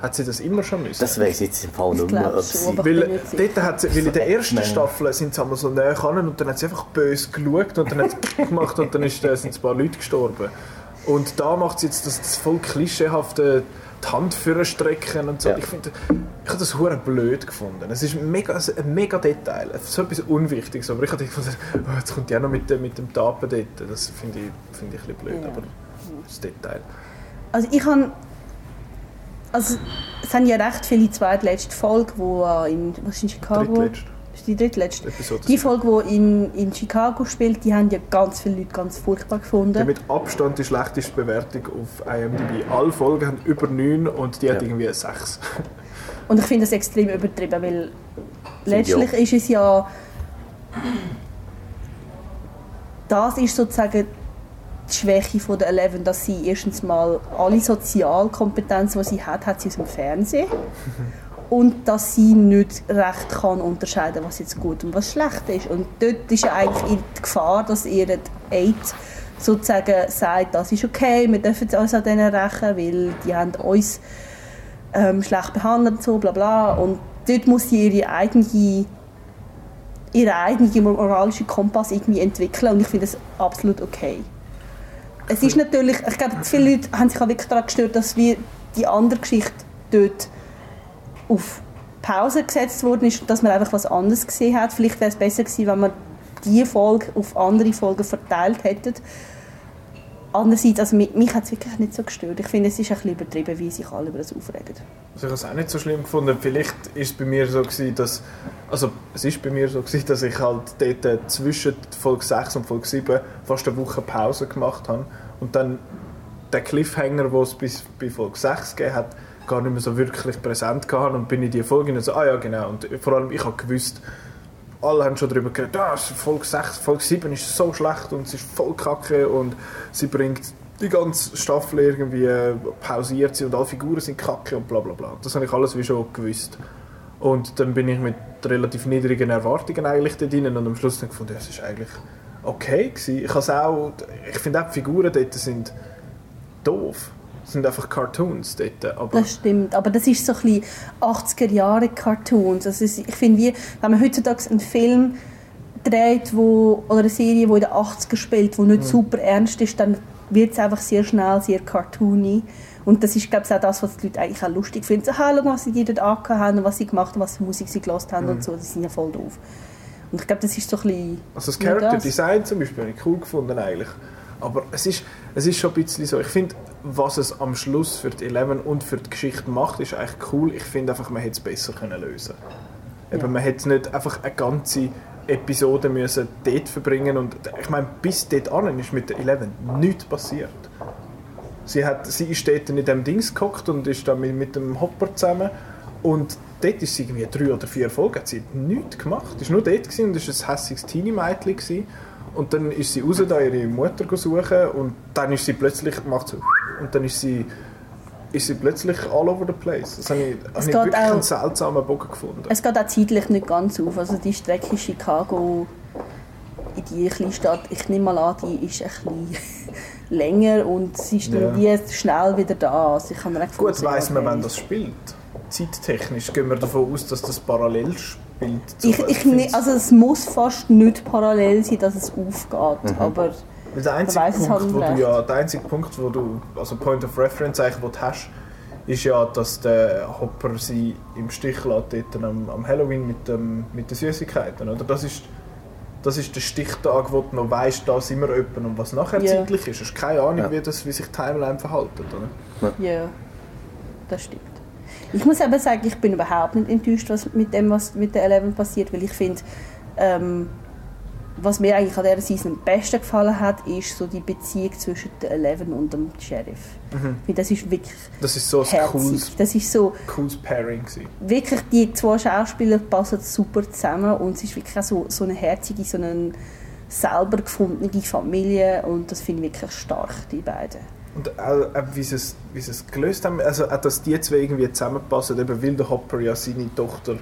Hat sie das immer schon müssen? das weiss ich jetzt im Fall Ich nicht mehr, ob sie... Weil, dort hat sie, weil in der ersten. Staffel sind sie einmal so näher ran und dann hat sie einfach böse geschaut und dann hat sie <laughs> gemacht und dann ist, äh, sind ein paar Leute gestorben. Und da macht sie jetzt das, das voll klischeehafte die Hand für strecken und so. Ja. Ich finde, ich habe das hure blöd gefunden. Es ist mega, ein mega Detail, so etwas Unwichtiges. Aber ich habe gefunden, oh, jetzt kommt die auch noch mit, dem- mit dem Tapen dort. Das finde ich, finde ich ein bisschen blöd, Ja. aber das Detail. Also ich habe... Also es haben ja recht viele zweitletzte Folge, wo äh, in, was in Chicago... Drittletzt. Ist die drittletzte? Episode Die Folge, die in, in Chicago spielt, die haben ja ganz viele Leute ganz furchtbar Die gefunden. mit Abstand die schlechteste Bewertung auf IMDb. Alle Folgen haben über 9 und die hat Ja. irgendwie 6. Und ich finde das extrem übertrieben, weil letztlich ich ist es ja... Das ist sozusagen die Schwäche von der Eleven, dass sie erstens mal alle Sozialkompetenzen, die sie hat, hat sie aus dem Fernsehen. Und dass sie nicht recht kann unterscheiden, was jetzt gut und was schlecht ist. Und dort ist ja eigentlich die Gefahr, dass ihr Aid sozusagen sagt, das ist okay, wir dürfen uns an denen rächen, weil die haben uns ähm, schlecht behandelt und so, bla bla. Und dort muss sie ihre eigene, ihren eigenen moralischen Kompass irgendwie entwickeln und ich finde das absolut okay. Es ist natürlich, ich glaube, viele Leute haben sich auch wirklich daran gestört, dass wir die andere Geschichte dort auf Pause gesetzt worden ist dass man einfach was anderes gesehen hat. Vielleicht wäre es besser gewesen, wenn man diese Folge auf andere Folgen verteilt hätte. Andererseits, also mich, mich hat es wirklich nicht so gestört. Ich finde, es ist ein bisschen übertrieben, wie sich alle über das aufregen. Also ich habe es auch nicht so schlimm gefunden. Vielleicht ist es bei mir so gewesen, dass also es ist bei mir so gewesen, dass ich halt dort äh, zwischen Folge 6 und Folge 7 fast eine Woche Pause gemacht habe und dann der Cliffhanger, den es bis bei Folge 6 gegeben hat, gar nicht mehr so wirklich präsent gehabt und bin in die Folge und so, ah ja genau und vor allem ich habe gewusst, alle haben schon darüber geredet, ja, Folge 6, Folge 7 ist so schlecht und es ist voll kacke und sie bringt die ganze Staffel irgendwie äh, pausiert sie und alle Figuren sind kacke und bla bla bla. Das habe ich alles wie schon gewusst. Und dann bin ich mit relativ niedrigen Erwartungen eigentlich dort rein und am Schluss dann gefunden, ja, es ist eigentlich okay gewesen. Ich, auch, ich finde auch die Figuren dort sind doof. Das sind einfach Cartoons dort. Aber das stimmt, aber das ist so ein bisschen 80er Jahre Cartoons. Also ich finde, wie, wenn man heutzutage einen Film dreht wo, oder eine Serie, die in den 80er spielt, die nicht mhm. super ernst ist, dann wird es einfach sehr schnell sehr cartoony. Und das ist, glaube ich, auch das, was die Leute eigentlich auch lustig finden. So, schau, was sie dort angehört haben und was sie gemacht haben, was für Musik sie gelassen haben mhm. und so. Die sind ja voll doof. Und ich glaube, das ist so ein bisschen... Also das Character Design zum Beispiel habe ich cool gefunden eigentlich. Aber es ist, es ist schon ein bisschen so, ich finde, was es am Schluss für die Eleven und für die Geschichte macht, ist eigentlich cool. Ich finde einfach, man hätte es besser können lösen können. Ja. Man hätte nicht einfach eine ganze Episode müssen dort verbringen und ich meine, bis dort an ist mit der Eleven nichts passiert. Sie, hat, sie ist dort in dem Dings gehockt und ist dann mit, mit dem Hopper zusammen und dort ist sie irgendwie drei oder vier Folgen, hat sie nichts gemacht. Sie war nur dort und war ein hässiges Teenie-Mädchen. Und dann ist sie raus, da ihre Mutter suchen und dann ist sie plötzlich, macht so, und dann ist sie, ist sie plötzlich all over the place. Das habe ich, habe ich wirklich auch, einen seltsamen Bogen gefunden. Es geht auch zeitlich nicht ganz auf. Also die Strecke Chicago in die kleine Stadt, ich nehme mal an, die ist ein bisschen <laughs> länger und sie ist dann ja. schnell wieder da. Also ich habe Gut, weiss man, wenn das spielt zeittechnisch gehen wir davon aus, dass das parallel spielt? Ich, ich ne, also es muss fast nicht parallel sein, dass es aufgeht, mhm. aber der einzige, Punkt, halt wo du ja, der einzige Punkt, wo du, also Point of Reference eigentlich, wo du hast, ist ja, dass der Hopper sie im Stich lässt dort am, am Halloween mit, dem, mit den Süßigkeiten, oder? Das ist, das ist der Stichtag, wo du noch weißt, da sind wir öppen und was nachher yeah. zeitlich ist. Du hast keine Ahnung, ja. wie, das, wie sich die Timeline verhalten, oder? Ja, yeah. das stimmt. Ich muss aber sagen, ich bin überhaupt nicht enttäuscht was mit dem, was mit der Eleven passiert, weil ich finde, ähm, was mir eigentlich an dieser Season am besten gefallen hat, ist so die Beziehung zwischen der Eleven und dem Sheriff. Mhm. Das ist wirklich Das ist so ein cooles, das ist so cooles Pairing gewesen. Wirklich, die zwei Schauspieler passen super zusammen und es ist wirklich auch so, so eine herzige, so eine selber gefundene Familie und das finde ich wirklich stark, die beiden. Und auch, auch wie, sie es, wie sie es gelöst haben, also auch, dass die zwei irgendwie zusammenpassen, eben weil der Hopper ja seine Tochter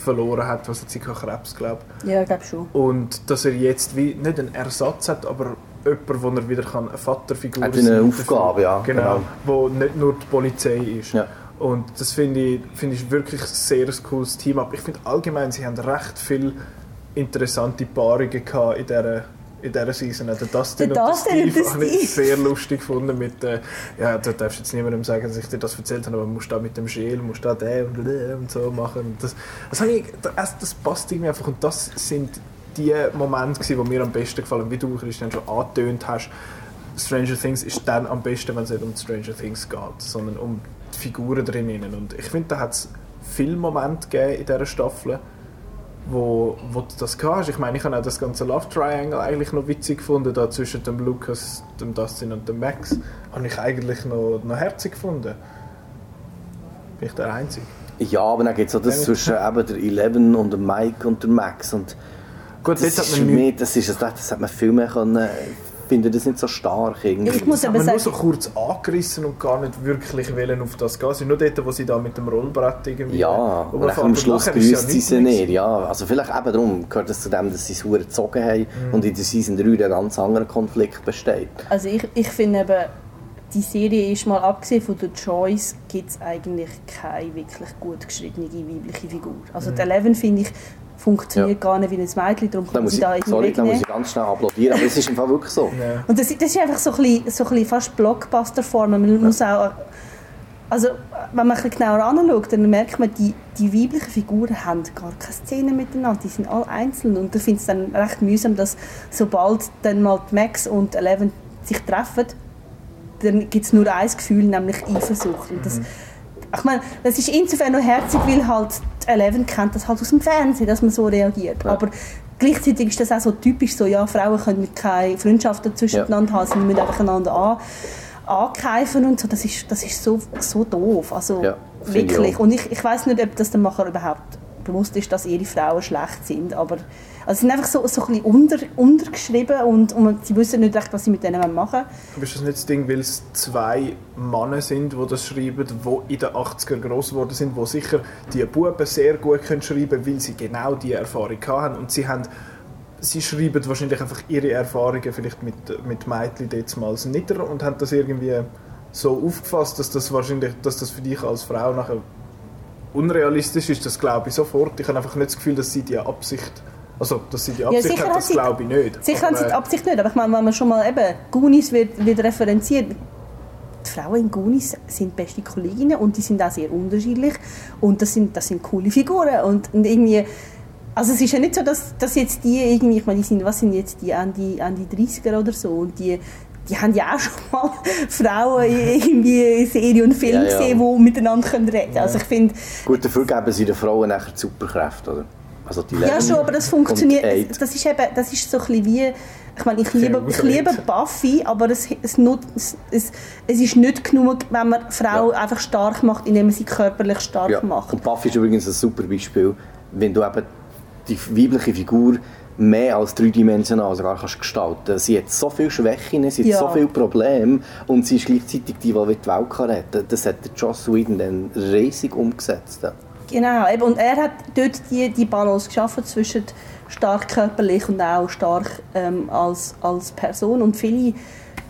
verloren hat, was hat sie Krebs, glaube ich. Ja, glaube schon. Und dass er jetzt wie, nicht einen Ersatz hat, aber jemand, wo er wieder kann, eine Vaterfigur hat eine Aufgabe, ja. Genau, genau, wo nicht nur die Polizei ist. Ja. Und das finde ich, find ich wirklich ein sehr cooles Team. Aber ich finde allgemein, sie haben recht viele interessante Paarungen gehabt in dieser in dieser Season. Der Dustin, der Dustin und der Steve habe ich sehr lustig gefunden. Mit, äh, ja, du darfst jetzt niemandem sagen, dass ich dir das erzählt habe, aber du musst da mit dem Schäl, musst da den und, und so machen. Das, das, ich, das, das passt irgendwie einfach und das sind die Momente, die mir am besten gefallen, wie du, Christian, schon angetönt hast. Stranger Things ist dann am besten, wenn es nicht um Stranger Things geht, sondern um die Figuren drinnen. Und ich finde, da hat es viele Momente gegeben in dieser Staffel, wo, wo du das hast. Ich meine, ich habe auch das ganze Love Triangle eigentlich noch witzig gefunden, da zwischen dem Lucas, dem Dustin und dem Max. Habe ich eigentlich noch, noch herzig gefunden. Bin ich der Einzige? Ja, aber dann gibt es auch das zwischen eben der Eleven und dem Mike und dem Max. Und Gut, das, ist mehr, das, ist, das hat man viel mehr können finde das nicht so stark. Irgendwie. Ich muss aber sagen, nur so kurz angerissen und gar nicht wirklich wollen auf das gehen. Sie nur dort, wo sie da mit dem Rollbrett irgendwie... Ja, und am Schluss grüßt sie sie nicht. Ja, also vielleicht eben darum gehört es zu dem, dass sie es gezogen haben mhm. und in der Season 3 ein ganz anderer Konflikt besteht. Also ich, ich finde eben, die Serie ist mal abgesehen von der Choice, gibt es eigentlich keine wirklich gut geschriebene weibliche Figur. Also mhm. die Eleven finde ich funktioniert ja. gar nicht wie ein Mädchen, darum kann sie da ich, Sorry, da muss ich ganz schnell applaudieren, aber es ist einfach wirklich so. <laughs> Ja. Und das, das, ist einfach so ein bisschen, so ein bisschen fast Blockbuster-Form. Man ja. muss auch, also wenn man ein genauer anschaut, dann merkt man, die, die weiblichen Figuren haben gar keine Szene miteinander, die sind alle einzeln und ich finde es dann recht mühsam, dass sobald dann mal Max und Eleven sich treffen, dann gibt es nur ein Gefühl, nämlich Eifersucht. Und das, mhm ich meine, das ist insofern noch herzig, weil halt Eleven kennt das halt aus dem Fernsehen, dass man so reagiert. Ja. Aber gleichzeitig ist das auch so typisch so, ja, Frauen können keine Freundschaften zwischeneinander ja. haben, sie müssen einfach einander an, angreifen und so. Das ist, das ist so, so doof. Also ja, wirklich. Ich und ich, ich weiß nicht, ob das dem Macher überhaupt bewusst ist, dass ihre Frauen schlecht sind, aber also sie sind einfach so, so ein unter, untergeschrieben und, und sie wissen nicht recht, was sie mit denen machen. Aber ist das nicht das Ding, weil es zwei Männer sind, die das schreiben, die in den 80er groß geworden sind, die sicher die Buben sehr gut können schreiben können, weil sie genau diese Erfahrung haben und sie haben sie schreiben wahrscheinlich einfach ihre Erfahrungen vielleicht mit, mit Mädchen damals nieder und haben das irgendwie so aufgefasst, dass das wahrscheinlich, dass das für dich als Frau nachher unrealistisch ist, das glaube ich sofort. Ich habe einfach nicht das Gefühl, dass sie die Absicht, also dass sie die Absicht sicher hat, das sie- glaube ich nicht. Sicher haben sie Aber, die Absicht nicht, aber ich meine, wenn man schon mal eben Goonies wird, wird referenziert, die Frauen in Goonies sind beste Kolleginnen und die sind auch sehr unterschiedlich und das sind, das sind coole Figuren und, und irgendwie, also es ist ja nicht so, dass, dass jetzt die irgendwie, ich meine, die sind, was sind jetzt die, an die, an die 30er oder so und die die haben ja auch <laughs> schon mal Frauen in irgendwie in Serie und Film Ja, ja. gesehen, die miteinander können reden können. Also ich finde, Gut, dafür geben sie den Frauen nachher die Superkräfte, oder? Also die Ja, schon, aber das funktioniert. Das ist eben, das ist so ein bisschen wie. Ich meine, ich liebe, ich liebe Buffy, aber es, es, nut, es, es, es ist nicht genug, wenn man Frau Ja. einfach stark macht, indem man sie körperlich stark Ja. macht. Und Buffy ist übrigens ein super Beispiel, wenn du eben die weibliche Figur mehr als dreidimensional sogar kannst gestalten. Sie hat so viele Schwächen, sie hat Ja. so viele Probleme und sie ist gleichzeitig die, die die Welt kann retten Das hat Joss Whedon dann riesig umgesetzt. Genau, eben. und er hat dort die, die Balance geschaffen zwischen stark körperlich und auch stark ähm, als, als Person. Und viele,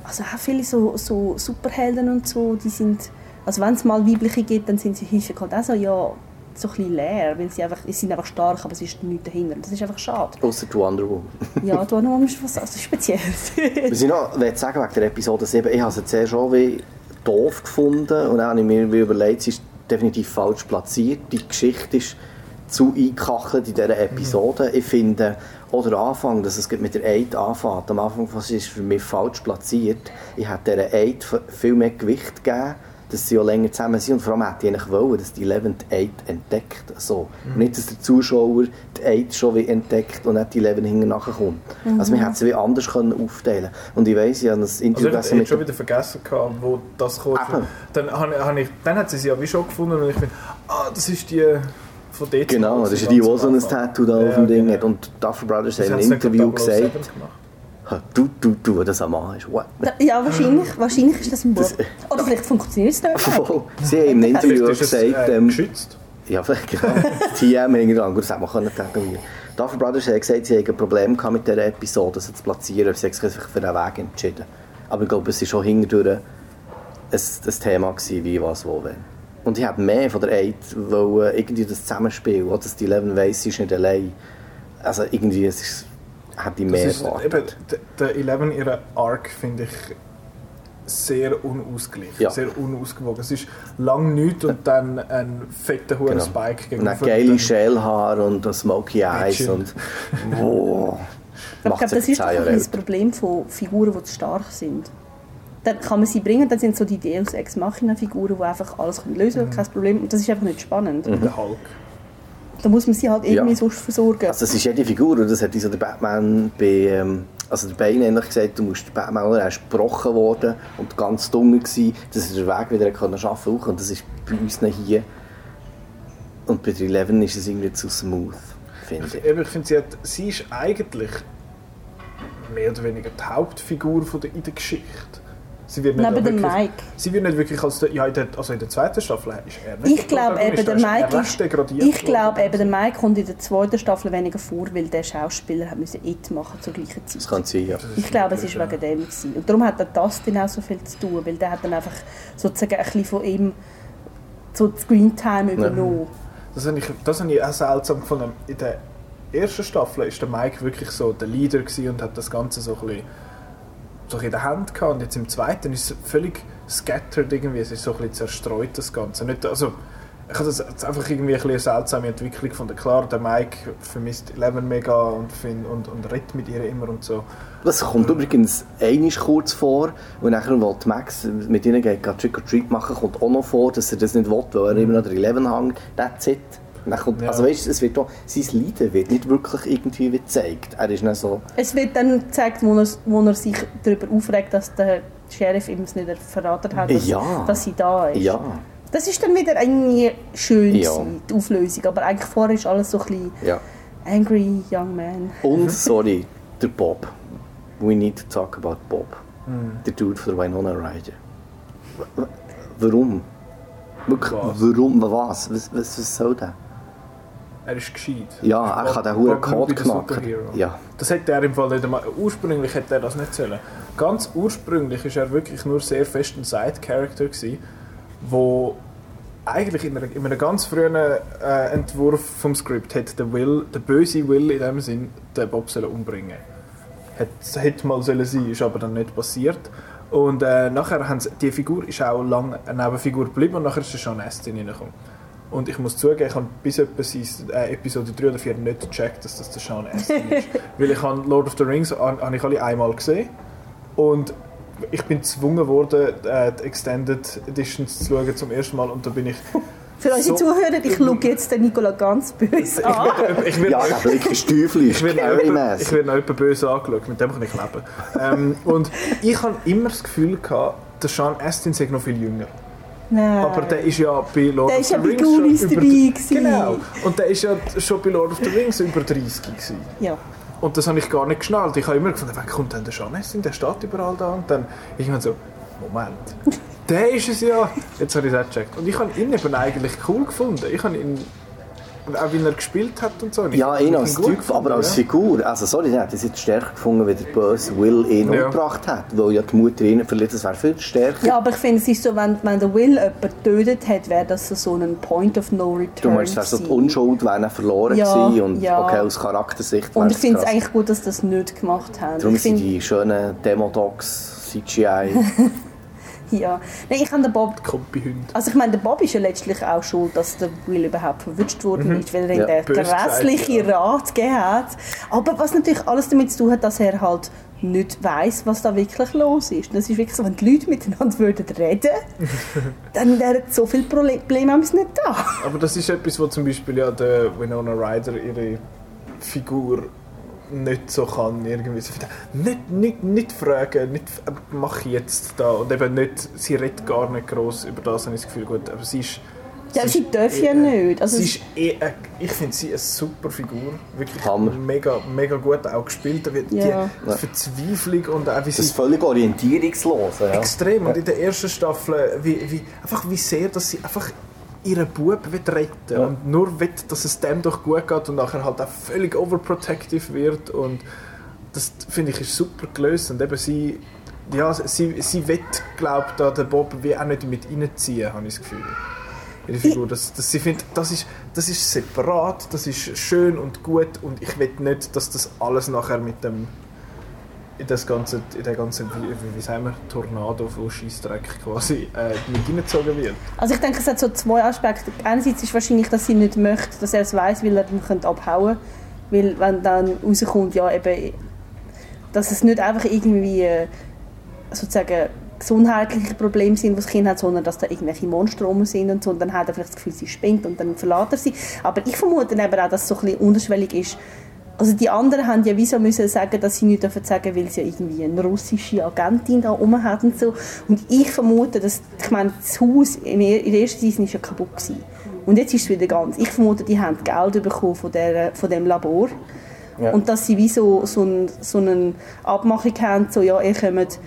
also auch viele so, so Superhelden und so, die sind, also wenn es mal weibliche gibt, dann sind sie häufig halt auch so, ja, so ein bisschen leer, weil sie einfach, sie sind einfach stark, aber es ist nichts dahinter. Das ist einfach schade. Ausser <laughs> die Wonder Woman. Ja, da noch ist was also Spezielles. Was ich noch will sagen wegen der Episode 7, ich habe sie zuerst schon wie doof gefunden und dann habe ich mir überlegt, sie ist definitiv falsch platziert. Die Geschichte ist zu eingekachelt in dieser Episode. Ich finde, auch der Anfang, dass es mit der Eid anfängt, am Anfang was ist für mich falsch platziert. Ich hätte dieser Eid viel mehr Gewicht gegeben, dass sie auch länger zusammen sind und vor allem hätte ich eigentlich wollen, dass die Eleven die Eid entdeckt. So. Und nicht, dass der Zuschauer die Eid schon wie entdeckt und nicht die Eleven hinten nachkommt. Also wir hätten sie wie anders können aufteilen Und ich weiss, ich habe das Also Interview ich gelesen hätte mit schon der- wieder vergessen, gehabt, wo das kommt. Dann, habe, habe ich, dann hat sie sie ja wie schon gefunden und ich bin, ah, das ist die. Genau, das ist die, die so ein Tattoo da auf dem Ding hat. Und die Duffer Brothers Das haben im Interview mit 007 gesagt, gemacht. «Ha, du, du, du, das am Mann ist. What? Ja, wahrscheinlich, wahrscheinlich ist das ein Buch. Oder vielleicht funktioniert es nicht. Sie haben im Interview ist es gesagt, äh, ähm, geschützt. ja, vielleicht <laughs> genau, TM dran, gut, das hätte man können tätowieren. Duffer Brothers haben gesagt, sie haben ein Problem gehabt mit dieser Episode, sie zu platzieren. Sie haben sich für den Weg entschieden. Aber ich glaube, es war schon hintendurch ein, ein Thema, gewesen, wie, was, wo, wenn. Und ich hätte mehr von der Eid wollen, irgendwie das Zusammenspiel, auch dass die Eleven weiss, sie ist nicht allein. Also irgendwie, es ist, hätte ich mehr Das ist, eben, erwartet. der- der Eleven, ihre Arc, finde ich sehr unausgeglichen, Ja. sehr unausgewogen. Es ist lang nichts und dann ein fetter hoher Genau. Spike gegenüber. dann geile Schälhaar und ein Smoky Eyes und wow. Ich glaube, das ist doch ein Jahre bisschen das. Problem von Figuren, die zu stark sind. Dann kann man sie bringen, dann sind so die Deus Ex Machina Figuren, die einfach alles lösen können, kein Problem. Und das ist einfach nicht spannend. Der Hulk. Da muss man sie halt irgendwie Ja. so versorgen. Also das ist jede Figur, und das hat ja der Batman bei, ähm, also der Bane ähnlich gesagt, du musst den Batman, oder? er ist gebrochen worden und ganz dumm gewesen, dass er den Weg wieder können schaffen konnte. Und das ist bei uns nicht hier. Und bei der Eleven ist es irgendwie zu smooth, finde ich. Eben, ich finde, sie, hat, sie ist eigentlich mehr oder weniger die Hauptfigur von der, in der Geschichte. Sie wird nicht Neben dem wirklich, Mike. Sie wird nicht wirklich als der, ja, in der, also in der zweiten Staffel ist er nicht Ich glaube eben, der Mike ist, ich glaube eben, der Mike kommt in der zweiten Staffel weniger vor, weil der Schauspieler hat müssen It machen zur gleichen Zeit. Das kann sein, ja. Ich glaube, es war wegen dem. Gewesen. Und darum hat der Dustin auch so viel zu tun, weil der hat dann einfach sozusagen ein bisschen von ihm so die Screentime übernommen. Das habe ich, das habe ich auch seltsam gefunden. In der ersten Staffel ist der Mike wirklich so der Leader gewesen und hat das Ganze so ein bisschen, bisschen in der Hand gehabt. Und jetzt im zweiten ist es völlig scattered irgendwie. Es ist so ein bisschen zerstreut, das Ganze. Nicht, also, ich habe das jetzt einfach irgendwie ein eine seltsame Entwicklung gefunden. Klar, der Mike vermisst Eleven mega und, find, und, und redet mit ihr immer und so. Das kommt übrigens einisch kurz vor, und nachher, die Max mit ihnen geht, Trick or Treat machen, kommt auch noch vor, dass er das nicht will, weil er immer noch der Eleven hängt. That's it. Kommt, Ja. Also weißt, es wird auch, sein Leiden wird nicht wirklich irgendwie gezeigt. Er ist so... Es wird dann gezeigt, wo er, wo er sich darüber aufregt, dass der Sheriff ihm es nicht verraten hat, dass, Ja. dass sie da ist. Ja, Das ist dann wieder irgendwie schön, Ja. gewesen, die Auflösung. Aber eigentlich vorher ist alles so ein bisschen ja. angry young man. Und, <laughs> sorry, der Bob. We need to talk about Bob. Hm. Der Dude von der Winona Ryder. Warum? Wirklich, Was? warum? Was? Was, was, was soll der? Er ist gescheit. Ja, er kann den hohen Code der knacken. Ja. Das hätte er im Fall nicht einmal, ursprünglich hätte er das nicht sollen. Ganz ursprünglich ist er wirklich nur sehr fest ein Side-Character wo eigentlich in, einer, in einem ganz frühen äh, Entwurf vom Skript hätte der Will, der böse Will in dem Sinn, den Bob sollen umbringen. Hätte, hätte mal sollen sein, ist aber dann nicht passiert. Und äh, nachher haben sie, die Figur ist auch lange eine Nebenfigur geblieben und nachher ist der Sean Astin reingekommen. Und ich muss zugeben, ich habe bis äh, Episode 3 oder 4 nicht gecheckt, dass das der Sean Astin ist. <laughs> Weil ich habe Lord of the Rings an- habe ich alle einmal gesehen und ich bin gezwungen worden, äh, die Extended Editions zu schauen zum ersten Mal und da bin ich... <laughs> Für unsere So- Zuhörer, ich schaue jetzt den Nicola ganz böse <laughs> an. ich werde Ja, der Blick ist teuflisch, ich werde noch ich etwa böse angeschaut, mit dem kann ich leben. ähm, und ich habe immer das Gefühl gehabt, der Sean Astin sei noch viel jünger. Nein. Aber der ist ja bei Lord Der of ist the ja bei Rings Goonies schon über- dabei gewesen. Genau. Und der ist ja schon bei Lord of the Rings über 30 gewesen. ja. Und das habe ich gar nicht geschnallt. Ich habe immer gefunden, wann kommt denn der Sean Astin? Der steht überall da. Und dann irgendwann so, Moment, <laughs> der ist es ja. Jetzt habe ich es auch gecheckt. Und ich habe ihn eben eigentlich cool gefunden. Ich habe ihn, auch wie er gespielt hat und so. Ich Ja, ihn als Typ, gefunden, aber als ja. Figur. Also sorry, ich hätte es jetzt stärker gefunden, wenn der böse Will ihn Ja. umgebracht hat. Weil ja die Mutter ihn verletzt, das wäre viel stärker. ja, aber ich finde, es ist so, wenn, wenn der Will jemanden getötet hat, wäre das so ein Point of No Return Du meinst, es wäre so die. Unschuld wäre dann verloren Ja, gewesen und ja. okay, aus Charaktersicht Und ich finde es eigentlich gut, dass sie das nicht gemacht haben. Darum ich sind die schönen Demodocs, CGI. <laughs> ja. Nein, ich habe den Bob Kompi-Hund. Also ich meine, der Bob ist ja letztlich auch schuld, dass der Will überhaupt verwünscht worden ist, weil er ihm Ja, den böse grässlichen ja. Rat gegeben hat. Aber was natürlich alles damit zu tun hat, dass er halt nicht weiß, was da wirklich los ist. Das ist wirklich so, wenn die Leute miteinander würden reden, <laughs> dann wären so viele Probleme nicht da. Aber das ist etwas, wo zum Beispiel ja der Winona Ryder ihre Figur nicht so kann. Irgendwie. Sie findet, nicht, nicht, nicht fragen, nicht äh, mach jetzt da. Und eben nicht, sie redet gar nicht groß über das, habe ich das Gefühl. Gut, aber sie ist... Ja, sie ist darf ja eh- nicht. Also sie ist eh, ich finde sie eine super Figur. Wirklich Hammer. mega, mega gut auch gespielt. Da wird Ja. Die Verzweiflung und auch wie Das sie ist völlig orientierungslos. Ja. Extrem. Und in der ersten Staffel, wie, wie, einfach wie sehr, dass sie einfach ihren Bub will retten und nur will, dass es dem doch gut geht und nachher halt auch völlig overprotective wird und das finde ich ist super gelöst und eben sie ja, sie, sie will, glaubt da den Bob wie auch nicht mit reinziehen, habe ich das Gefühl. Ihre Figur, dass, dass sie findet, das ist, das ist separat, das ist schön und gut und ich will nicht, dass das alles nachher mit dem in das ganze, in der ganzen, wie, wie, sagen wir, Tornado von Scheissdreck quasi äh, mit reingezogen wird. Also ich denke, es hat so zwei Aspekte. Einerseits ist wahrscheinlich, dass sie nicht möchte, dass er es weiß, weil er dann könnte abhauen könnte. Weil wenn dann rauskommt, ja eben, dass es nicht einfach irgendwie äh, sozusagen gesundheitliche Probleme sind, die das Kind hat, sondern dass da irgendwelche Monster rum sind und so. Und dann hat er vielleicht das Gefühl, sie spinnt und dann verlässt er sie. Aber ich vermute eben auch, dass es so ein bisschen unterschwellig ist. Also die anderen haben ja wieso müssen sagen, dass sie nicht dürfen sagen, weil sie ja irgendwie eine russische Agentin da oben hat und so. Und ich vermute, dass, ich meine, das Haus in der ersten Season ist ja kaputt gewesen. Und jetzt ist es wieder ganz. Ich vermute, die haben Geld bekommen von, der, von dem Labor. Ja. Und dass sie wie so, so, ein, so eine Abmachung haben, so, ja, ihr könnt,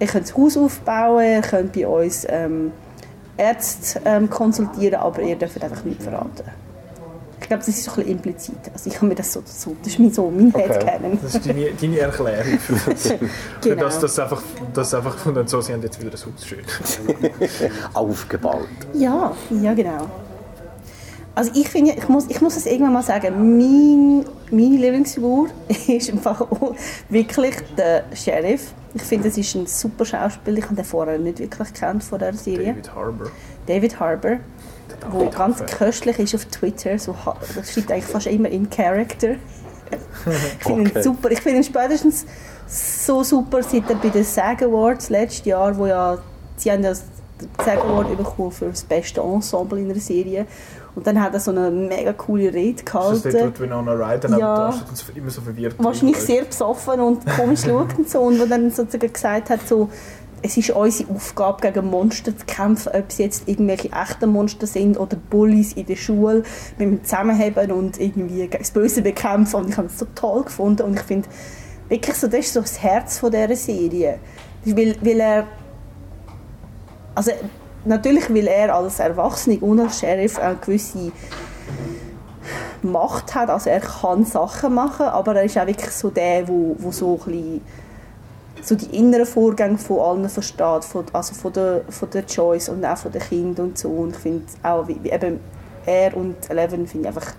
ihr könnt das Haus aufbauen, ihr könnt bei uns ähm, Ärzte ähm, konsultieren, aber ihr dürft einfach nicht verraten. Ich glaube, das ist so ein bisschen implizit. Also ich habe mir das so, so das ist mein, so mein Okay. Headcanon. Das ist deine, deine Erklärung für das. <laughs> Für Genau. das, dass einfach, dass einfach von den so, sie haben jetzt wieder das Haus schön. <laughs> Aufgebaut. Ja, ja genau. Also ich finde, ich muss, ich muss es irgendwann mal sagen, mein, meine Lieblingsfigur <laughs> ist einfach auch wirklich der Sheriff. Ich finde, das ist ein super Schauspieler. Ich habe den vorher nicht wirklich gekannt von dieser Serie. David Harbour. David Harbour, wo ganz köstlich ist auf Twitter. So, das schreibt eigentlich fast immer in Character. <laughs> ich finde Okay. ihn super. Ich finde ihn spätestens so super, seit er bei den SAG Awards letztes Jahr, wo ja, sie haben das SAG Award bekommen für das beste Ensemble in einer Serie. Und dann hat er so eine mega coole Rede Ist das dort, gehalten. wo Winona Ryder Ja. da steht so- immer so verwirrt wahrscheinlich sehr besoffen und komisch schaut und so. Und wo dann sozusagen gesagt hat, so, es ist unsere Aufgabe, gegen Monster zu kämpfen, ob es jetzt irgendwelche echten Monster sind oder Bullies in der Schule. Wir müssen zusammenheben und irgendwie das Böse bekämpfen. Und ich habe es so toll gefunden. Und ich finde, wirklich so, das ist so das Herz von dieser Serie. Weil, weil er also natürlich will er als Erwachsener und als Sheriff auch gewisse Macht hat, also er kann Sachen machen, aber er ist auch wirklich so der, wo, wo so ein bisschen so die inneren Vorgänge von allen versteht, von, also von der, von der Choice und auch von den Kindern und so. Und ich finde auch, wie, wie eben er und Eleven finde ich einfach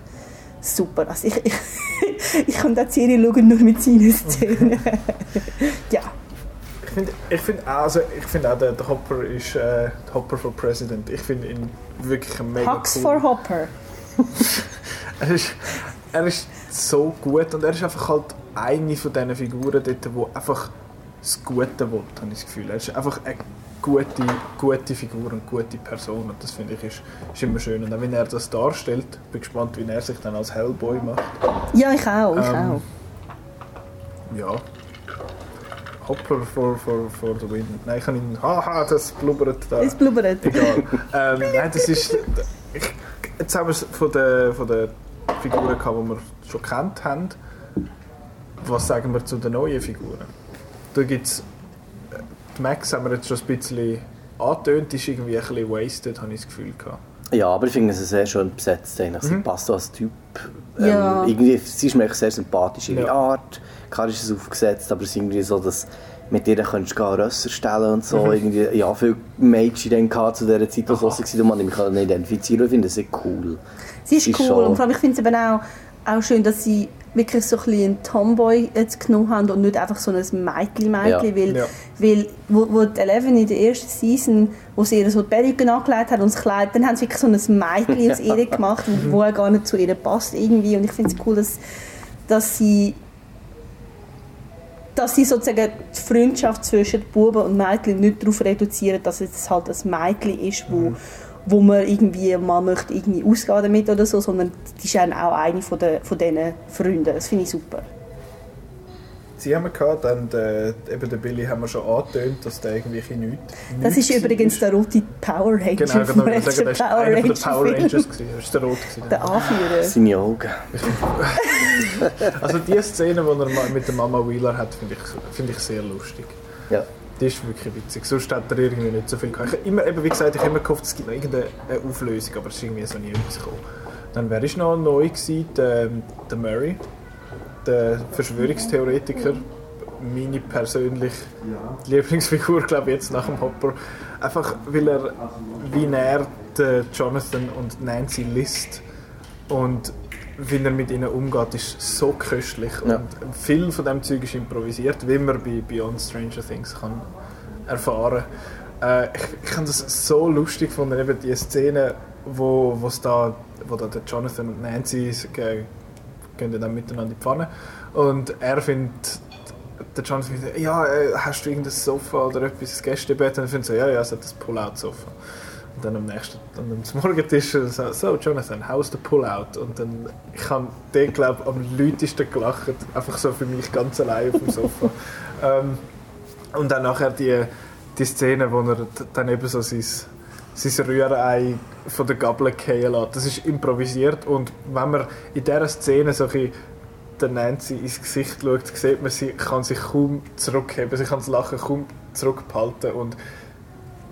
super. Also ich, ich, <laughs> ich kann die Serie schauen, nur mit seinen <laughs> Szenen. <laughs> ja. Ich finde ich find auch, also ich find auch der, der Hopper ist äh, der Hopper for President. Ich finde ihn wirklich ein mega Hux cool. for Hopper. er, ist, er ist so gut und er ist einfach halt eine von diesen Figuren dort, die einfach das Gute will, habe ich das Gefühl. Er ist einfach eine gute, gute Figur und gute Person und das finde ich ist, ist immer schön. Und auch wenn er das darstellt, bin ich gespannt, wie er sich dann als Hellboy macht. Ja, ich auch, ich Ähm, auch. Ja. Hopper for, for, for the win. Nein, ich kann ihn... Haha, das blubbert da. Es blubbert. Egal. ähm, nein, das ist... Ich, jetzt haben wir es von den, von den Figuren gehabt, die wir schon kennt haben. Was sagen wir zu den neuen Figuren? Da gibt es... Die Max haben wir jetzt schon ein bisschen angetönt, ist irgendwie ein bisschen wasted, habe ich das Gefühl gehabt. Ja, aber ich finde sie sehr schön besetzt. Eigentlich. Sie passt auch als Typ. Ähm, Ja. irgendwie, sie ist mir echt sehr sympathisch. Ihre Ja. Art, klar ist es aufgesetzt, aber es ist irgendwie so, dass mit ihr könntest du gar Rösser stellen und so. Irgendwie, ja, viele Mädchen dann gehabt zu dieser Zeit, sie waren, und man mich nicht identifizieren. Ich finde das sehr cool. Sie ist ist cool schon- und vor allem ich finde es eben auch, auch schön, dass sie wirklich so ein bisschen einen Tomboy jetzt genommen haben und nicht einfach so ein Mädchen-Mädchen, Ja. weil, Ja. weil wo, wo die Eleven in der ersten Season, wo sie ihr so die Perücke angelegt hat und das Kleid, dann haben sie wirklich so ein Mädchen aus <laughs> ihr gemacht, wo auch gar nicht zu ihr passt irgendwie und ich finde es cool, dass, dass sie dass sie sozusagen die Freundschaft zwischen Buben und Mädchen nicht darauf reduzieren, dass es halt ein Mädchen ist, wo, wo man irgendwie mal möchte irgendwie ausgehen damit oder so, sondern die ist auch eine von, der, von diesen Freunden. Das finde ich super. Sie haben wir gehabt, dann der, eben den Billy haben wir schon angetönt, dass der irgendwie nichts Das ist nichts übrigens war. der rote Power Ranger Genau, genau. Ich sagen, das war Power einer von den Ranger Power. Rangers. gewesen. Das war der Rot. gewesen. Der Anführer. Seine Augen. <laughs> Also die Szene, die er mit der Mama Wheeler hat, finde ich, finde ich sehr lustig. Ja. Die ist wirklich witzig. Sonst hat er irgendwie nicht so viel gehabt. Ich, immer, eben, wie gesagt, ich habe immer gehofft, es gibt noch irgendeine eine Auflösung, aber es ist irgendwie so nie etwas gekommen. Dann wer ist noch neu gewesen? Der, der Murray, der Verschwörungstheoretiker. Meine persönliche Lieblingsfigur, glaube ich, jetzt nach dem Hopper. Einfach, weil er, wie er den Jonathan und Nancy liest und wie er mit ihnen umgeht, ist so köstlich. Ja. Und viel von dem Zeug ist improvisiert, wie man bei Beyond Stranger Things kann erfahren äh, ich, ich habe das so lustig gefunden, eben die Szene, wo, wo's da, wo da der Jonathan und Nancy ge- gehen dann miteinander in die Pfanne und er findet der Jonathan findet, ja, äh, hast du irgendein Sofa oder etwas, ein Gästebett? Und er findet so, ja, ja, es hat ein Pull-Out-Sofa. Und dann am nächsten, dann am Morgentisch so, so Jonathan, how's the Pull-Out? Und dann, ich habe den, glaube ich, am lautesten gelacht, einfach so für mich ganz allein auf dem Sofa. <laughs> ähm, und dann nachher die, die Szene, wo er dann eben so sein, sein Rührei von der Gabel fallen lässt. Das ist improvisiert und wenn man in dieser Szene so ein der Nancy ins Gesicht schaut, sieht man, sie kann sich kaum zurückheben, sie kann das Lachen kaum zurückhalten und